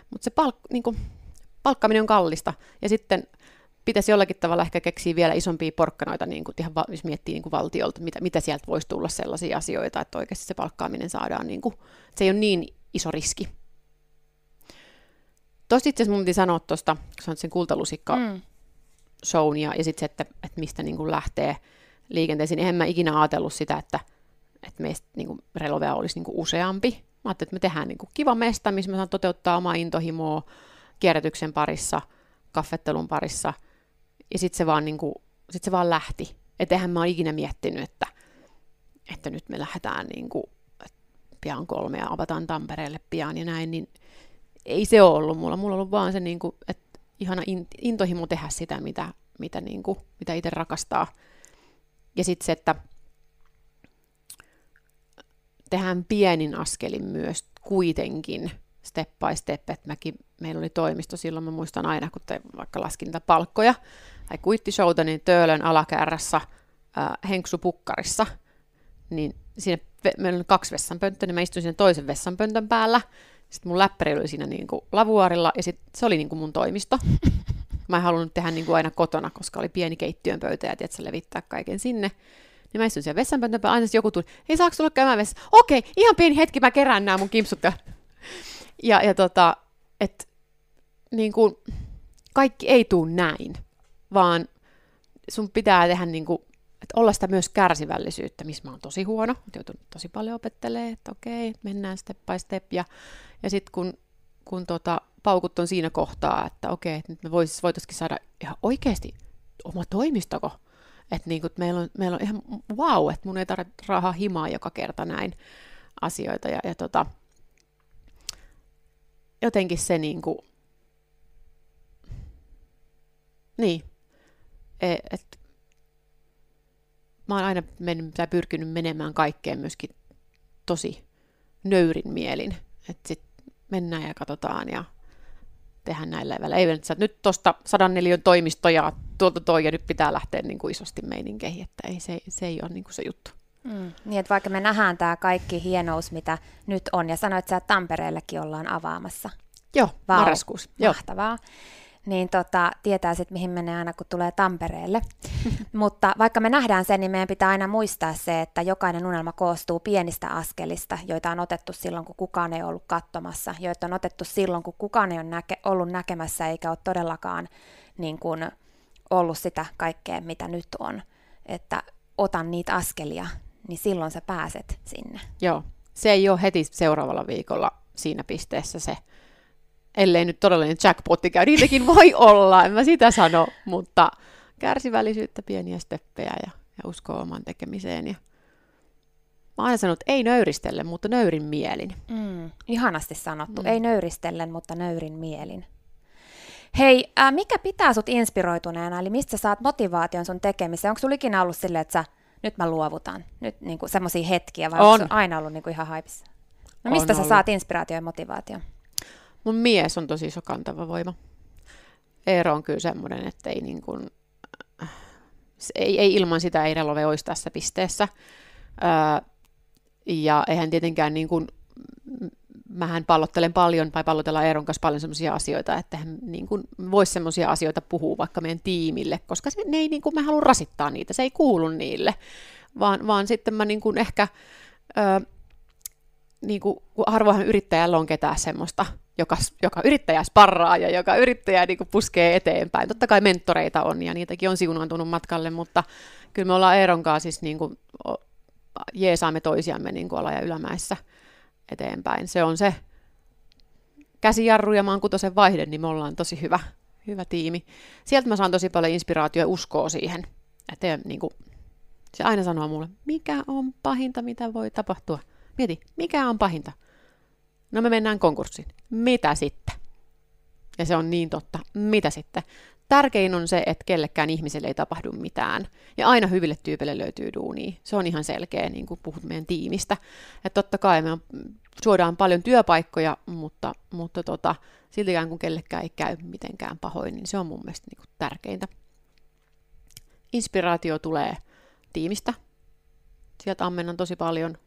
Mutta se palk, niin kuin, palkkaaminen on kallista. Ja sitten pitäisi jollakin tavalla ehkä keksiä vielä isompia porkkanoita, niin kuin, ihan, jos miettii niin kuin valtiolta, mitä, mitä sieltä voisi tulla sellaisia asioita, että oikeasti se palkkaaminen saadaan, niin kuin, se ei ole niin iso riski. Tuosta itse asiassa mun piti sanoa tuosta, sen kultalusikka, mm shown ja, ja sitten se, että, että mistä niin kuin lähtee liikenteeseen. Eihän mä ikinä ajatellut sitä, että, että meistä niin kuin Relovea olisi niin kuin useampi. Mä ajattelin, että me tehdään niin kuin kiva mesta, missä mä saan toteuttaa omaa intohimoa kierrätyksen parissa, kaffettelun parissa. Ja sitten se, vaan niin kuin, sit se vaan lähti. Että eihän mä ole ikinä miettinyt, että, että nyt me lähdetään niin kuin, pian kolme ja avataan Tampereelle pian ja näin, niin ei se ole ollut mulla. Mulla on ollut vaan se, niin kuin, että ihana intohimo tehdä sitä, mitä, mitä, niin kuin, mitä itse rakastaa. Ja sitten se, että tehdään pienin askelin myös kuitenkin step by step, että mäkin, meillä oli toimisto silloin, mä muistan aina, kun te vaikka laskin niitä palkkoja tai kuittishouta, niin Töölön alakärrässä äh, henksupukkarissa, niin siinä meillä oli kaksi vessanpönttöä, niin mä istuin siinä toisen vessanpöntön päällä, sitten mun läppäri oli siinä niin kuin lavuarilla ja sit se oli niin kuin mun toimisto. (laughs) Mä en halunnut tehdä niin kuin aina kotona, koska oli pieni keittiön pöytä ja tiedätkö, levittää kaiken sinne. Niin mä istuin siellä vessanpöntön päällä, aina joku tuli, hei saako tulla käymään vessassa? Okei, ihan pieni hetki, mä kerään nämä mun kimpsut. Ja, (laughs) ja tota, että niin kuin, kaikki ei tuu näin, vaan sun pitää tehdä niin kuin, että olla sitä myös kärsivällisyyttä, missä mä oon tosi huono, joutunut tosi paljon opettelemaan, että okei, mennään step by step, ja ja sitten kun, kun tota, paukut on siinä kohtaa, että okei, että nyt me vois, voitaisiin saada ihan oikeasti oma toimistoko. Että niin meillä, on, meillä on ihan wow, että mun ei tarvitse rahaa himaa joka kerta näin asioita. Ja, ja tota, jotenkin se niin kuin, niin, e, että mä oon aina mennyt, tai pyrkinyt menemään kaikkeen myöskin tosi nöyrin mielin. Että sit mennään ja katsotaan ja tehdään näillä leveillä. Ei että nyt tuosta sadan neliön toimisto ja tuolta toi ja nyt pitää lähteä niin kuin isosti meininkeihin, että ei, se, se ei ole niin kuin se juttu. Mm, niin, että vaikka me nähdään tämä kaikki hienous, mitä nyt on, ja sanoit että Tampereellekin ollaan avaamassa. Joo, Vau, marraskuussa. Mahtavaa. Joo niin tota, tietää sitten, mihin menee aina, kun tulee Tampereelle. (laughs) Mutta vaikka me nähdään sen, niin meidän pitää aina muistaa se, että jokainen unelma koostuu pienistä askelista, joita on otettu silloin, kun kukaan ei ollut katsomassa, joita on otettu silloin, kun kukaan ei ole näke- ollut näkemässä, eikä ole todellakaan niin kuin, ollut sitä kaikkea, mitä nyt on. Että otan niitä askelia, niin silloin sä pääset sinne. Joo, se ei ole heti seuraavalla viikolla siinä pisteessä se ellei nyt todellinen jackpotti käy. Niitäkin voi olla, en mä sitä sano, mutta kärsivällisyyttä, pieniä steppejä ja, ja uskoo oman tekemiseen. Ja mä aina sanonut, että ei nöyristelle, mutta nöyrin mielin. Mm, ihanasti sanottu. Mm. Ei nöyristellen, mutta nöyrin mielin. Hei, äh, mikä pitää sut inspiroituneena, eli mistä sä saat motivaation sun tekemiseen? Onko sulla ikinä ollut silleen, että sä, nyt mä luovutan, nyt niinku semmoisia hetkiä, vai on. onko aina ollut niinku ihan haipissa? No mistä on sä ollut. saat inspiraatio ja motivaatio? Mun mies on tosi iso kantava voima. Eero on kyllä semmoinen, että ei, niin kuin, ei, ei ilman sitä ei Relove olisi tässä pisteessä. Öö, ja eihän tietenkään niin kuin, mähän pallottelen paljon, tai pallotellaan Eeron kanssa paljon sellaisia asioita, että hän niin kuin voisi sellaisia asioita puhua vaikka meidän tiimille, koska se, ne ei, niin kuin, mä haluan rasittaa niitä, se ei kuulu niille, vaan, vaan sitten mä niin kuin ehkä, ö, niin kuin, harvoinhan yrittäjällä on ketään semmoista, joka, joka yrittäjä sparraa ja joka yrittäjä niin kuin puskee eteenpäin. Totta kai mentoreita on ja niitäkin on siunaantunut matkalle, mutta kyllä me ollaan Eeron kanssa siis niin kuin, jeesaamme toisiamme niin kuin ala- ja ylämäessä eteenpäin. Se on se käsijarru ja maan kutosen vaihde, niin me ollaan tosi hyvä, hyvä tiimi. Sieltä mä saan tosi paljon inspiraatioa ja uskoa siihen. Että niin kuin, se aina sanoo mulle, mikä on pahinta, mitä voi tapahtua. Mieti, mikä on pahinta? No me mennään konkurssiin. Mitä sitten? Ja se on niin totta. Mitä sitten? Tärkein on se, että kellekään ihmiselle ei tapahdu mitään. Ja aina hyville tyypeille löytyy duuni. Se on ihan selkeä, niin kuin puhut meidän tiimistä. Että totta kai me suodaan paljon työpaikkoja, mutta, mutta tota, siltikään kun kellekään ei käy mitenkään pahoin, niin se on mun mielestä niin kuin tärkeintä. Inspiraatio tulee tiimistä. Sieltä ammennan tosi paljon.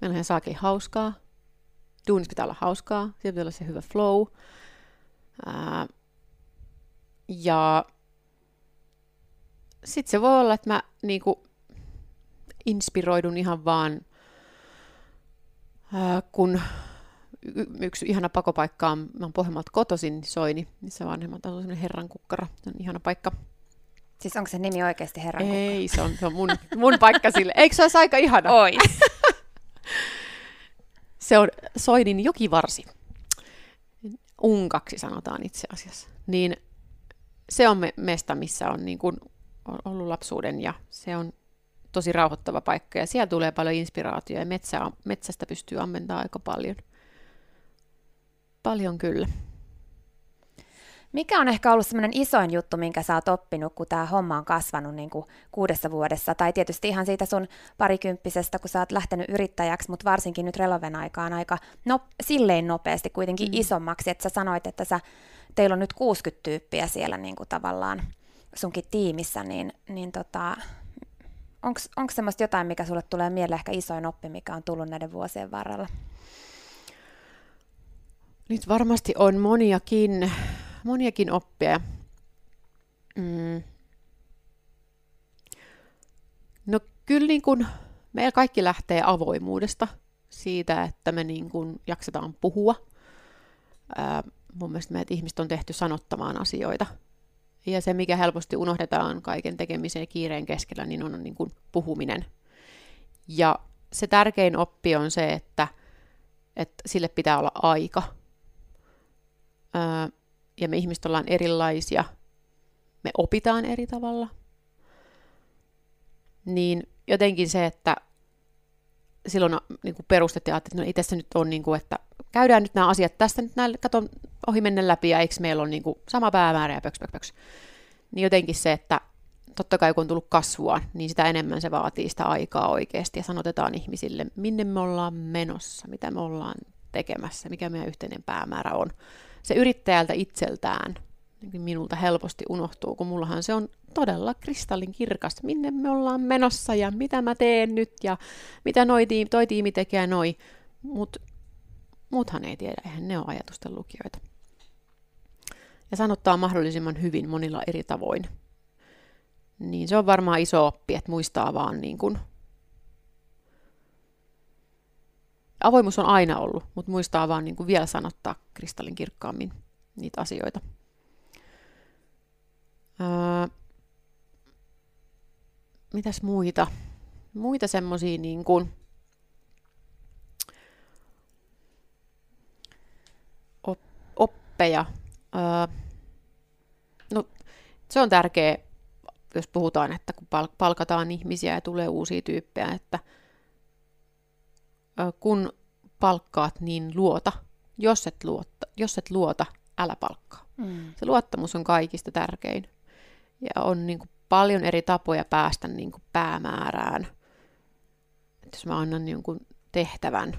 Meillä saakin hauskaa. Duunissa pitää olla hauskaa. Sieltä pitää olla se hyvä flow. Ää, ja sitten se voi olla, että mä niinku inspiroidun ihan vaan, ää, kun y- yksi ihana pakopaikka on, mä oon Pohjanmaalta kotoisin, Soini, missä vanhemmat asuu sellainen herran kukkara. Se on ihana paikka. Siis onko se nimi oikeasti herran kukkara? Ei, se on, se on mun, mun paikka sille. Eikö se olisi aika ihana? Oi. (laughs) se on Soinin jokivarsi. Unkaksi sanotaan itse asiassa. Niin se on mesta, missä on niin kuin ollut lapsuuden ja se on tosi rauhoittava paikka ja siellä tulee paljon inspiraatioa ja metsä, metsästä pystyy ammentamaan aika paljon. Paljon kyllä. Mikä on ehkä ollut semmoinen isoin juttu, minkä sä oot oppinut, kun tämä homma on kasvanut niin kuin kuudessa vuodessa, tai tietysti ihan siitä sun parikymppisestä, kun sä oot lähtenyt yrittäjäksi, mutta varsinkin nyt Reloven aikaan aika no, silleen nopeasti kuitenkin mm. isommaksi, että sä sanoit, että sä teillä on nyt 60 tyyppiä siellä niin kuin tavallaan sunkin tiimissä, niin, niin tota, onko semmoista jotain, mikä sulle tulee mieleen ehkä isoin oppi, mikä on tullut näiden vuosien varrella? Nyt varmasti on moniakin, moniakin oppia. Mm. No kyllä niin kun, meillä kaikki lähtee avoimuudesta, siitä, että me niin kun jaksetaan puhua. Ää, mun mielestä meidät ihmiset on tehty sanottamaan asioita. Ja se, mikä helposti unohdetaan kaiken tekemisen ja kiireen keskellä, niin on niin kuin puhuminen. Ja se tärkein oppi on se, että, että sille pitää olla aika. Öö, ja me ihmiset ollaan erilaisia. Me opitaan eri tavalla. Niin jotenkin se, että silloin niin kuin perustettiin, että no ei tässä nyt on, niin kuin, että käydään nyt nämä asiat tästä nyt näin, katon ohi mennä läpi ja eikö meillä ole niin kuin sama päämäärä ja pöks, pöks, pöks. Niin jotenkin se, että totta kai kun on tullut kasvua, niin sitä enemmän se vaatii sitä aikaa oikeasti ja sanotetaan ihmisille, minne me ollaan menossa, mitä me ollaan tekemässä, mikä meidän yhteinen päämäärä on. Se yrittäjältä itseltään minulta helposti unohtuu, kun mullahan se on todella kristallin kirkas, minne me ollaan menossa ja mitä mä teen nyt ja mitä noi tiimi, toi tiimi tekee noi. Mutta muuthan ei tiedä, eihän ne ole ajatusten lukijoita. Ja sanottaa mahdollisimman hyvin monilla eri tavoin. Niin se on varmaan iso oppi, että muistaa vaan niin kuin Avoimuus on aina ollut, mutta muistaa vaan niin kuin vielä sanottaa kristallin kirkkaammin niitä asioita. Öö, mitäs muita? Muita semmosia niin kuin, oppeja. Öö, no, se on tärkeä jos puhutaan, että kun palkataan ihmisiä ja tulee uusia tyyppejä, että kun palkkaat, niin luota. Jos et luota, jos et luota älä palkkaa. Mm. Se luottamus on kaikista tärkein. Ja on niin kuin paljon eri tapoja päästä niin kuin päämäärään. Et jos mä annan jonkun tehtävän,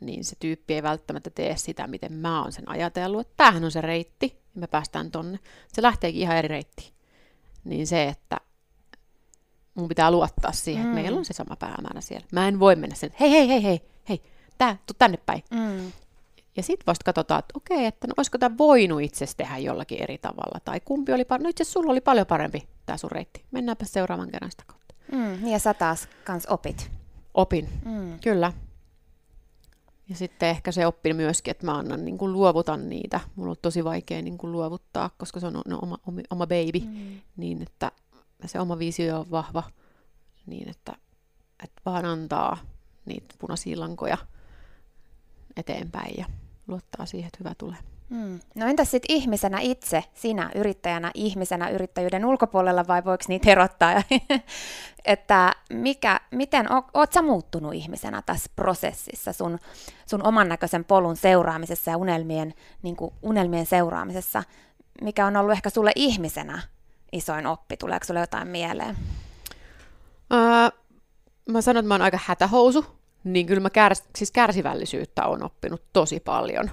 niin se tyyppi ei välttämättä tee sitä, miten mä oon sen ajatellut. Että tämähän on se reitti, ja me päästään tonne. Se lähteekin ihan eri reittiin. Niin se, että mun pitää luottaa siihen, mm. että meillä on se sama päämäärä siellä. Mä en voi mennä sen, hei, hei, hei, hei, hei, tää, tuu tänne päin. Mm. Ja sitten vasta katsotaan, että okei, että no, olisiko tämä voinut itse tehdä jollakin eri tavalla. Tai kumpi oli parempi. No itse sulla oli paljon parempi tämä sun reitti. Mennäänpä seuraavan kerran sitä kautta. Mm, ja sä taas kans opit. Opin, mm. kyllä. Ja sitten ehkä se oppi myöskin, että mä annan, niin kuin luovutan niitä. Mulla on tosi vaikea niin kuin luovuttaa, koska se on no, oma, oma baby. Mm. Niin, että se oma visio on vahva. Niin, että, että vaan antaa niitä punaisia lankoja eteenpäin ja luottaa siihen, että hyvä tulee. Hmm. No entäs sitten ihmisenä itse, sinä yrittäjänä ihmisenä yrittäjyyden ulkopuolella vai voiko niitä erottaa? (laughs) että mikä, miten, oot sä muuttunut ihmisenä tässä prosessissa, sun, sun oman näköisen polun seuraamisessa ja unelmien, niin kuin unelmien seuraamisessa? Mikä on ollut ehkä sulle ihmisenä isoin oppi? Tuleeko sulle jotain mieleen? Uh, mä sanon, että mä oon aika hätähousu niin kyllä mä kärs, siis kärsivällisyyttä on oppinut tosi paljon.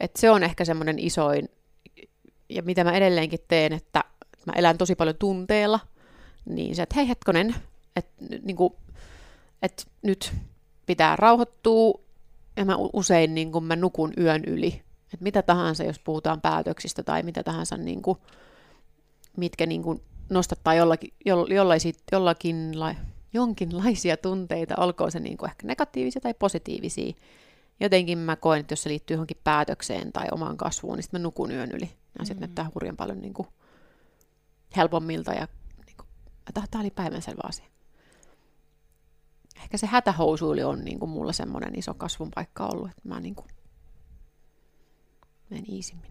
Et se on ehkä semmoinen isoin, ja mitä mä edelleenkin teen, että mä elän tosi paljon tunteella, niin se, että hei hetkonen, että niin et nyt pitää rauhoittua, ja mä usein niin kuin mä nukun yön yli. Että mitä tahansa, jos puhutaan päätöksistä tai mitä tahansa, niin kuin, mitkä niin kuin nostattaa jollakin, jollakin, jollakin jonkinlaisia tunteita, olkoon se niin kuin ehkä negatiivisia tai positiivisia. Jotenkin mä koen, että jos se liittyy johonkin päätökseen tai omaan kasvuun, niin sitten mä nukun yön yli. Ja sitten mm. näyttää hurjan paljon niin kuin helpommilta ja niin kuin, että tämä oli päivänselvä asia. Ehkä se hätähousuili on niin kuin mulla semmoinen iso kasvun paikka ollut, että mä niin kuin menen iisimmin.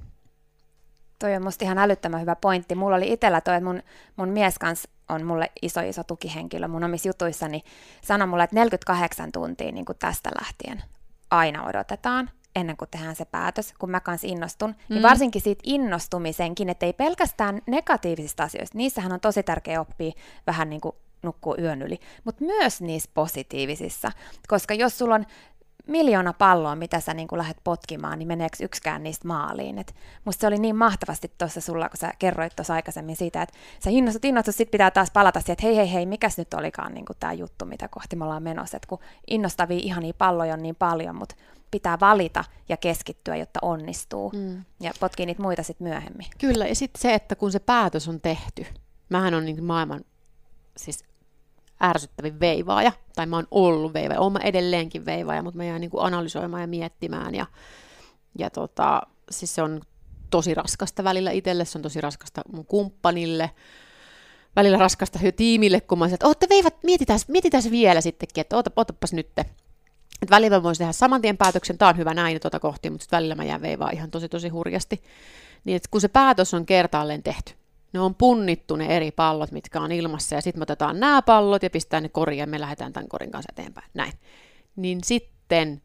Toi on musta ihan älyttömän hyvä pointti. Mulla oli itsellä toi, että mun, mun mies kanssa on mulle iso iso tukihenkilö mun omissa jutuissani, sanoi mulle, että 48 tuntia niin kuin tästä lähtien aina odotetaan ennen kuin tehdään se päätös, kun mä kanssa innostun, niin mm. niin varsinkin siitä innostumisenkin, että ei pelkästään negatiivisista asioista, niissähän on tosi tärkeä oppia vähän niin kuin nukkuu yön yli, mutta myös niissä positiivisissa, koska jos sulla on miljoona palloa, mitä sä niin lähdet potkimaan, niin meneekö yksikään niistä maaliin. Et musta se oli niin mahtavasti tuossa sulla, kun sä kerroit tuossa aikaisemmin siitä, että sä innostut, innostut, sit pitää taas palata siihen, että hei hei hei, mikäs nyt olikaan niin tämä juttu, mitä kohti me ollaan menossa. Et kun innostavia ihania palloja on niin paljon, mutta pitää valita ja keskittyä, jotta onnistuu. Mm. Ja potkii niitä muita sitten myöhemmin. Kyllä, ja sitten se, että kun se päätös on tehty, mähän on niin maailman siis ärsyttävin veivaaja, tai mä oon ollut veivaaja, oon mä edelleenkin veivaaja, mutta mä jään niin kuin analysoimaan ja miettimään, ja, ja tota, siis se on tosi raskasta välillä itselle, se on tosi raskasta mun kumppanille, välillä raskasta tiimille, kun mä sanoin, että ootte mietitään, mietitään se vielä sittenkin, että oota, ootapas nyt. Et välillä voisin tehdä saman tien päätöksen, tämä on hyvä näin tuota kohti, mutta välillä mä jään veivaa ihan tosi tosi hurjasti. Niin että kun se päätös on kertaalleen tehty, ne on punnittu ne eri pallot, mitkä on ilmassa, ja sitten me otetaan nämä pallot ja pistää ne koriin, ja me lähdetään tämän korin kanssa eteenpäin. Näin. Niin sitten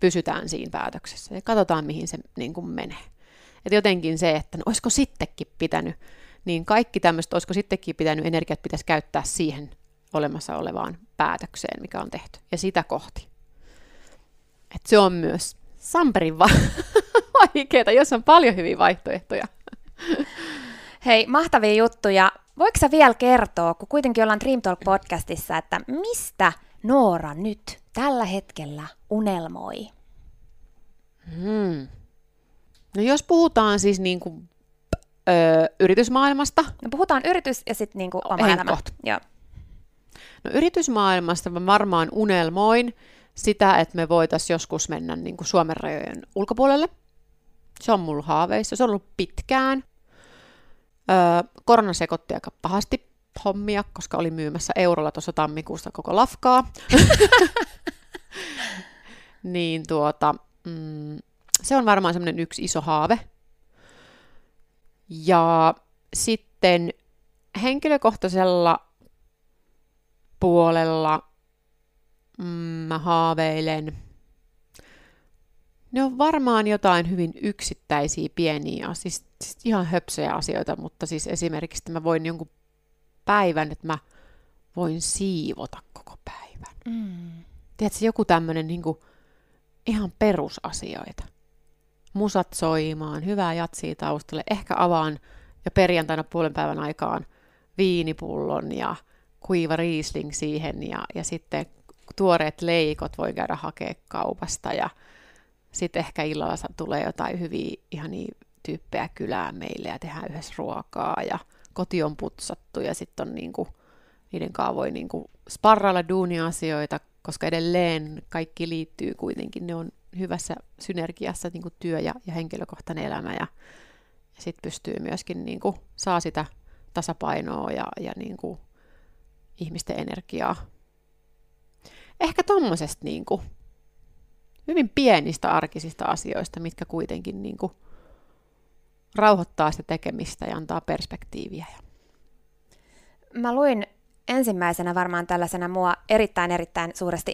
pysytään siinä päätöksessä ja katsotaan, mihin se niin kuin menee. Et jotenkin se, että no, olisiko sittenkin pitänyt, niin kaikki tämmöistä, olisiko sittenkin pitänyt, energiat pitäisi käyttää siihen olemassa olevaan päätökseen, mikä on tehty, ja sitä kohti. Et se on myös Samperin va- (laughs) vaikeaa, jos on paljon hyviä vaihtoehtoja. (laughs) Hei, mahtavia juttuja. Voiko sä vielä kertoa, kun kuitenkin ollaan Dream Talk podcastissa, että mistä Noora nyt tällä hetkellä unelmoi? Hmm. No jos puhutaan siis niin kuin, ö, yritysmaailmasta. No puhutaan yritys ja sitten niin kuin oma elämä. Joo. No yritysmaailmasta mä varmaan unelmoin sitä, että me voitaisiin joskus mennä niin kuin Suomen rajojen ulkopuolelle. Se on mulla haaveissa. Se on ollut pitkään. Öö, korona sekoitti aika pahasti hommia, koska oli myymässä eurolla tuossa tammikuussa koko lafkaa. (laughs) niin tuota, mm, se on varmaan semmoinen yksi iso haave. Ja sitten henkilökohtaisella puolella mm, mä haaveilen. Ne on varmaan jotain hyvin yksittäisiä pieniä, siis, siis ihan höpsöjä asioita, mutta siis esimerkiksi että mä voin jonkun päivän, että mä voin siivota koko päivän. Mm. Tiedätkö, joku tämmöinen niin ihan perusasioita. Musat soimaan, hyvää jatsia taustalle, ehkä avaan jo perjantaina puolen päivän aikaan viinipullon ja kuiva riisling siihen ja, ja sitten tuoreet leikot voi käydä hakea kaupasta ja sitten ehkä illalla tulee jotain hyviä ihania tyyppejä kylään meille ja tehdään yhdessä ruokaa ja koti on putsattu ja sitten on niinku, niiden kanssa voi niinku sparrailla duuniasioita, koska edelleen kaikki liittyy kuitenkin, ne on hyvässä synergiassa niinku työ ja, ja henkilökohtainen elämä ja, ja sitten pystyy myöskin niinku, saa sitä tasapainoa ja, ja niinku, ihmisten energiaa. Ehkä tuommoisesta niinku, hyvin pienistä arkisista asioista, mitkä kuitenkin niinku, rauhoittaa sitä tekemistä ja antaa perspektiiviä. Mä luin ensimmäisenä varmaan tällaisena mua erittäin erittäin suuresti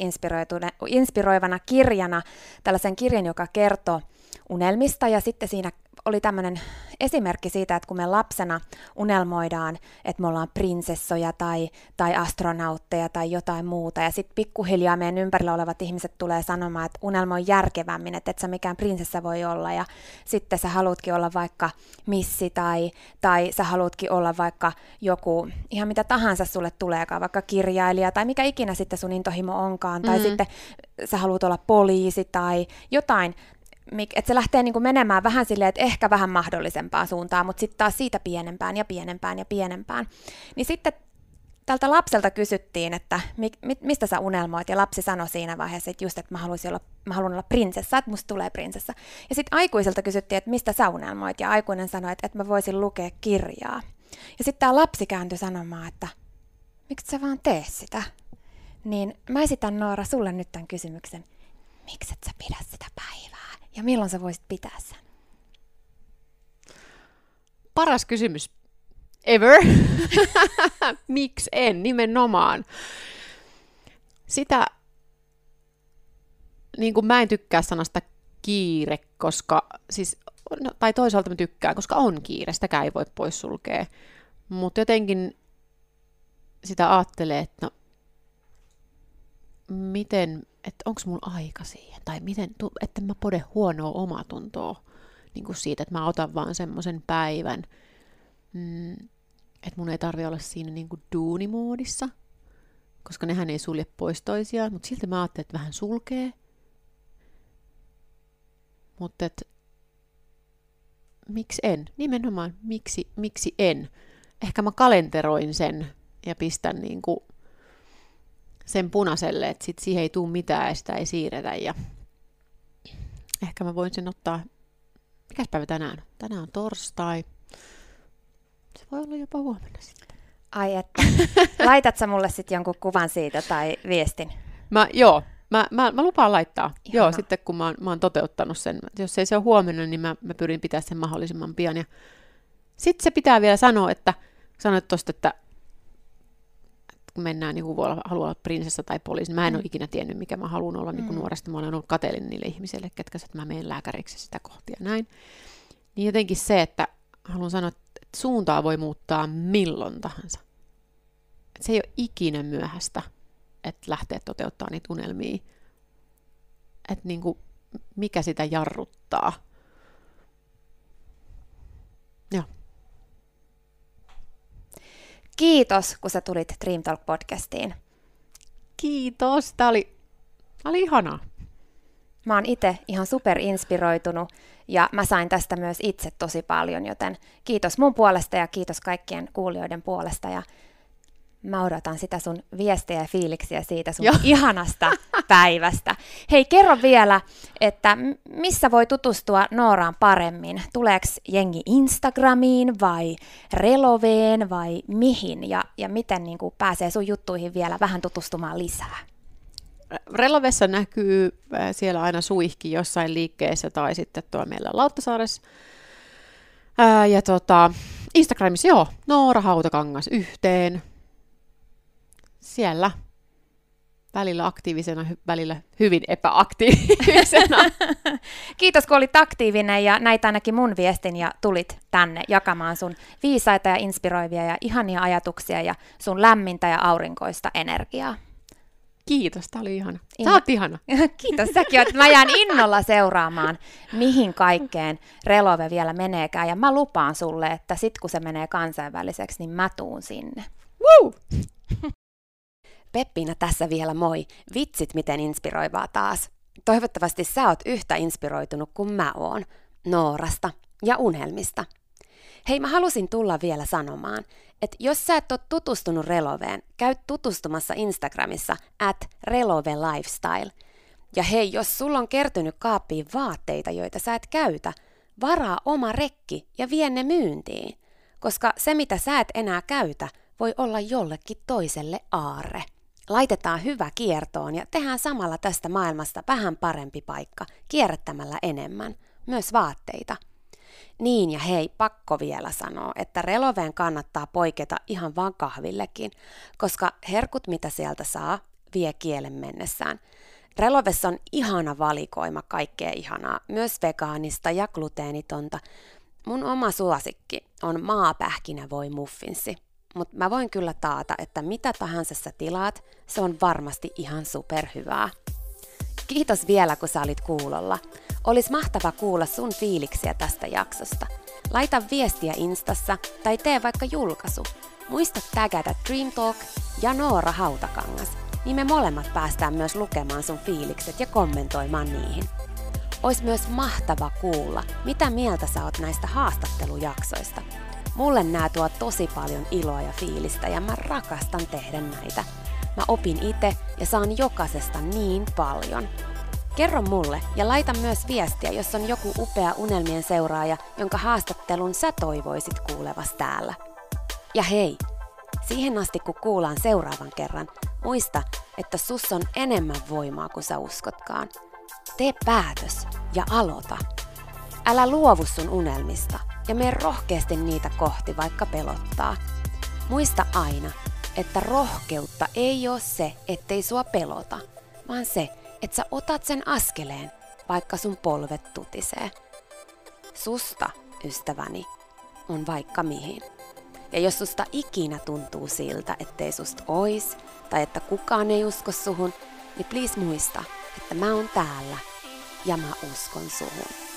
inspiroivana kirjana, tällaisen kirjan, joka kertoo unelmista ja sitten siinä oli tämmöinen esimerkki siitä, että kun me lapsena unelmoidaan, että me ollaan prinsessoja tai, tai astronautteja tai jotain muuta, ja sitten pikkuhiljaa meidän ympärillä olevat ihmiset tulee sanomaan, että unelmoi järkevämmin, että et sä mikään prinsessa voi olla, ja sitten sä haluatkin olla vaikka missi tai, tai sä haluatkin olla vaikka joku, ihan mitä tahansa sulle tuleekaan, vaikka kirjailija tai mikä ikinä sitten sun intohimo onkaan, tai mm. sitten sä haluat olla poliisi tai jotain, että se lähtee niin kuin menemään vähän silleen, että ehkä vähän mahdollisempaan suuntaan, mutta sitten taas siitä pienempään ja pienempään ja pienempään. Niin sitten tältä lapselta kysyttiin, että mi, mi, mistä sä unelmoit, ja lapsi sanoi siinä vaiheessa, että just, että mä, haluaisin olla, mä haluan olla prinsessa, että musta tulee prinsessa. Ja sitten aikuiselta kysyttiin, että mistä sä unelmoit, ja aikuinen sanoi, että, että mä voisin lukea kirjaa. Ja sitten tämä lapsi kääntyi sanomaan, että miksi sä vaan tee sitä? Niin mä esitän Noora sulle nyt tämän kysymyksen. Miksi et sä pidä sitä päivää? Ja milloin sä voisit pitää sen? Paras kysymys ever. (laughs) Miksi en? Nimenomaan. Sitä, niin kuin mä en tykkää sanasta kiire, koska siis, no, tai toisaalta mä tykkään, koska on kiire, sitäkään ei voi poissulkea. Mutta jotenkin sitä ajattelee, että no, miten että onko mulla aika siihen, tai miten, että mä pode huonoa omatuntoa niin kuin siitä, että mä otan vaan semmoisen päivän, mm, että mun ei tarvi olla siinä niin kuin duunimoodissa, koska nehän ei sulje pois toisiaan, mutta silti mä ajattelin, että vähän sulkee. Mutta että miksi en? Nimenomaan, miksi, miksi en? Ehkä mä kalenteroin sen ja pistän niin kuin sen punaiselle, että sit siihen ei tule mitään ja sitä ei siirretä. Ja ehkä mä voin sen ottaa, mikäs päivä tänään? Tänään on torstai. Se voi olla jopa huomenna sitten. Ai että, (laughs) laitat sä mulle sitten jonkun kuvan siitä tai viestin? Mä, joo, mä, mä, mä lupaan laittaa. Ihana. Joo, sitten kun mä oon, mä oon toteuttanut sen. Jos ei se ole huomenna, niin mä, mä pyrin pitää sen mahdollisimman pian. Ja sitten se pitää vielä sanoa, että sanoit tuosta, että kun mennään, niin voi haluaa olla prinsessa tai poliisi, niin mä en mm. ole ikinä tiennyt, mikä mä haluan olla mm. niin nuoresta. Mä olen ollut kateellinen niille ihmisille, ketkä että mä menen lääkäriksi sitä kohtia näin. Niin jotenkin se, että haluan sanoa, että suuntaa voi muuttaa milloin tahansa. Että se ei ole ikinä myöhäistä, että lähtee toteuttaa niitä unelmia. Että niin kuin, mikä sitä jarruttaa. Joo. Kiitos, kun sä tulit Dream Talk podcastiin. Kiitos, tää oli, tää oli ihanaa. Mä oon itse ihan super inspiroitunut ja mä sain tästä myös itse tosi paljon, joten kiitos mun puolesta ja kiitos kaikkien kuulijoiden puolesta ja Mä odotan sitä sun viestejä ja fiiliksiä siitä sun Joo. (laughs) ihanasta päivästä. Hei, kerro vielä, että missä voi tutustua Nooraan paremmin? Tuleeko jengi Instagramiin vai Reloveen vai mihin? Ja, ja miten niin kuin, pääsee sun juttuihin vielä vähän tutustumaan lisää? Relovessa näkyy äh, siellä aina suihki jossain liikkeessä tai sitten tuo meillä Lauttasaaressa. Ää, ja tota, Instagramissa joo, Noora Hautakangas yhteen. Siellä välillä aktiivisena, välillä hyvin epäaktiivisena. (laughs) Kiitos, kun olit aktiivinen ja näitä ainakin mun viestin ja tulit tänne jakamaan sun viisaita ja inspiroivia ja ihania ajatuksia ja sun lämmintä ja aurinkoista energiaa. Kiitos, tämä oli ihana. Sä oot ihana. (laughs) Kiitos, säkin oot. Mä jään innolla seuraamaan, mihin kaikkeen Relove vielä meneekään. Ja mä lupaan sulle, että sit kun se menee kansainväliseksi, niin mä tuun sinne. Woo! (laughs) Peppiina tässä vielä moi. Vitsit miten inspiroivaa taas. Toivottavasti sä oot yhtä inspiroitunut kuin mä oon. Noorasta ja unelmista. Hei, mä halusin tulla vielä sanomaan, että jos sä et ole tutustunut Reloveen, käy tutustumassa Instagramissa at Relove Lifestyle. Ja hei, jos sulla on kertynyt kaappiin vaatteita, joita sä et käytä, varaa oma rekki ja vie ne myyntiin. Koska se, mitä sä et enää käytä, voi olla jollekin toiselle aarre. Laitetaan hyvä kiertoon ja tehdään samalla tästä maailmasta vähän parempi paikka, kierrättämällä enemmän, myös vaatteita. Niin ja hei, pakko vielä sanoa, että reloveen kannattaa poiketa ihan vaan kahvillekin, koska herkut mitä sieltä saa, vie kielen mennessään. Relovessa on ihana valikoima kaikkea ihanaa, myös vegaanista ja gluteenitonta. Mun oma suosikki on maapähkinävoi muffinsi mutta mä voin kyllä taata, että mitä tahansa sä tilaat, se on varmasti ihan superhyvää. Kiitos vielä, kun sä olit kuulolla. Olis mahtava kuulla sun fiiliksiä tästä jaksosta. Laita viestiä Instassa tai tee vaikka julkaisu. Muista tägätä Dream Talk ja Noora Hautakangas, niin me molemmat päästään myös lukemaan sun fiilikset ja kommentoimaan niihin. Ois myös mahtava kuulla, mitä mieltä sä oot näistä haastattelujaksoista. Mulle nää tuo tosi paljon iloa ja fiilistä ja mä rakastan tehdä näitä. Mä opin itse ja saan jokaisesta niin paljon. Kerro mulle ja laita myös viestiä, jos on joku upea unelmien seuraaja, jonka haastattelun sä toivoisit kuulevas täällä. Ja hei, siihen asti kun kuullaan seuraavan kerran, muista, että sus on enemmän voimaa kuin sä uskotkaan. Tee päätös ja aloita. Älä luovu sun unelmista ja mene rohkeasti niitä kohti, vaikka pelottaa. Muista aina, että rohkeutta ei ole se, ettei sua pelota, vaan se, että sä otat sen askeleen, vaikka sun polvet tutisee. Susta, ystäväni, on vaikka mihin. Ja jos susta ikinä tuntuu siltä, ettei susta ois, tai että kukaan ei usko suhun, niin please muista, että mä oon täällä ja mä uskon suhun.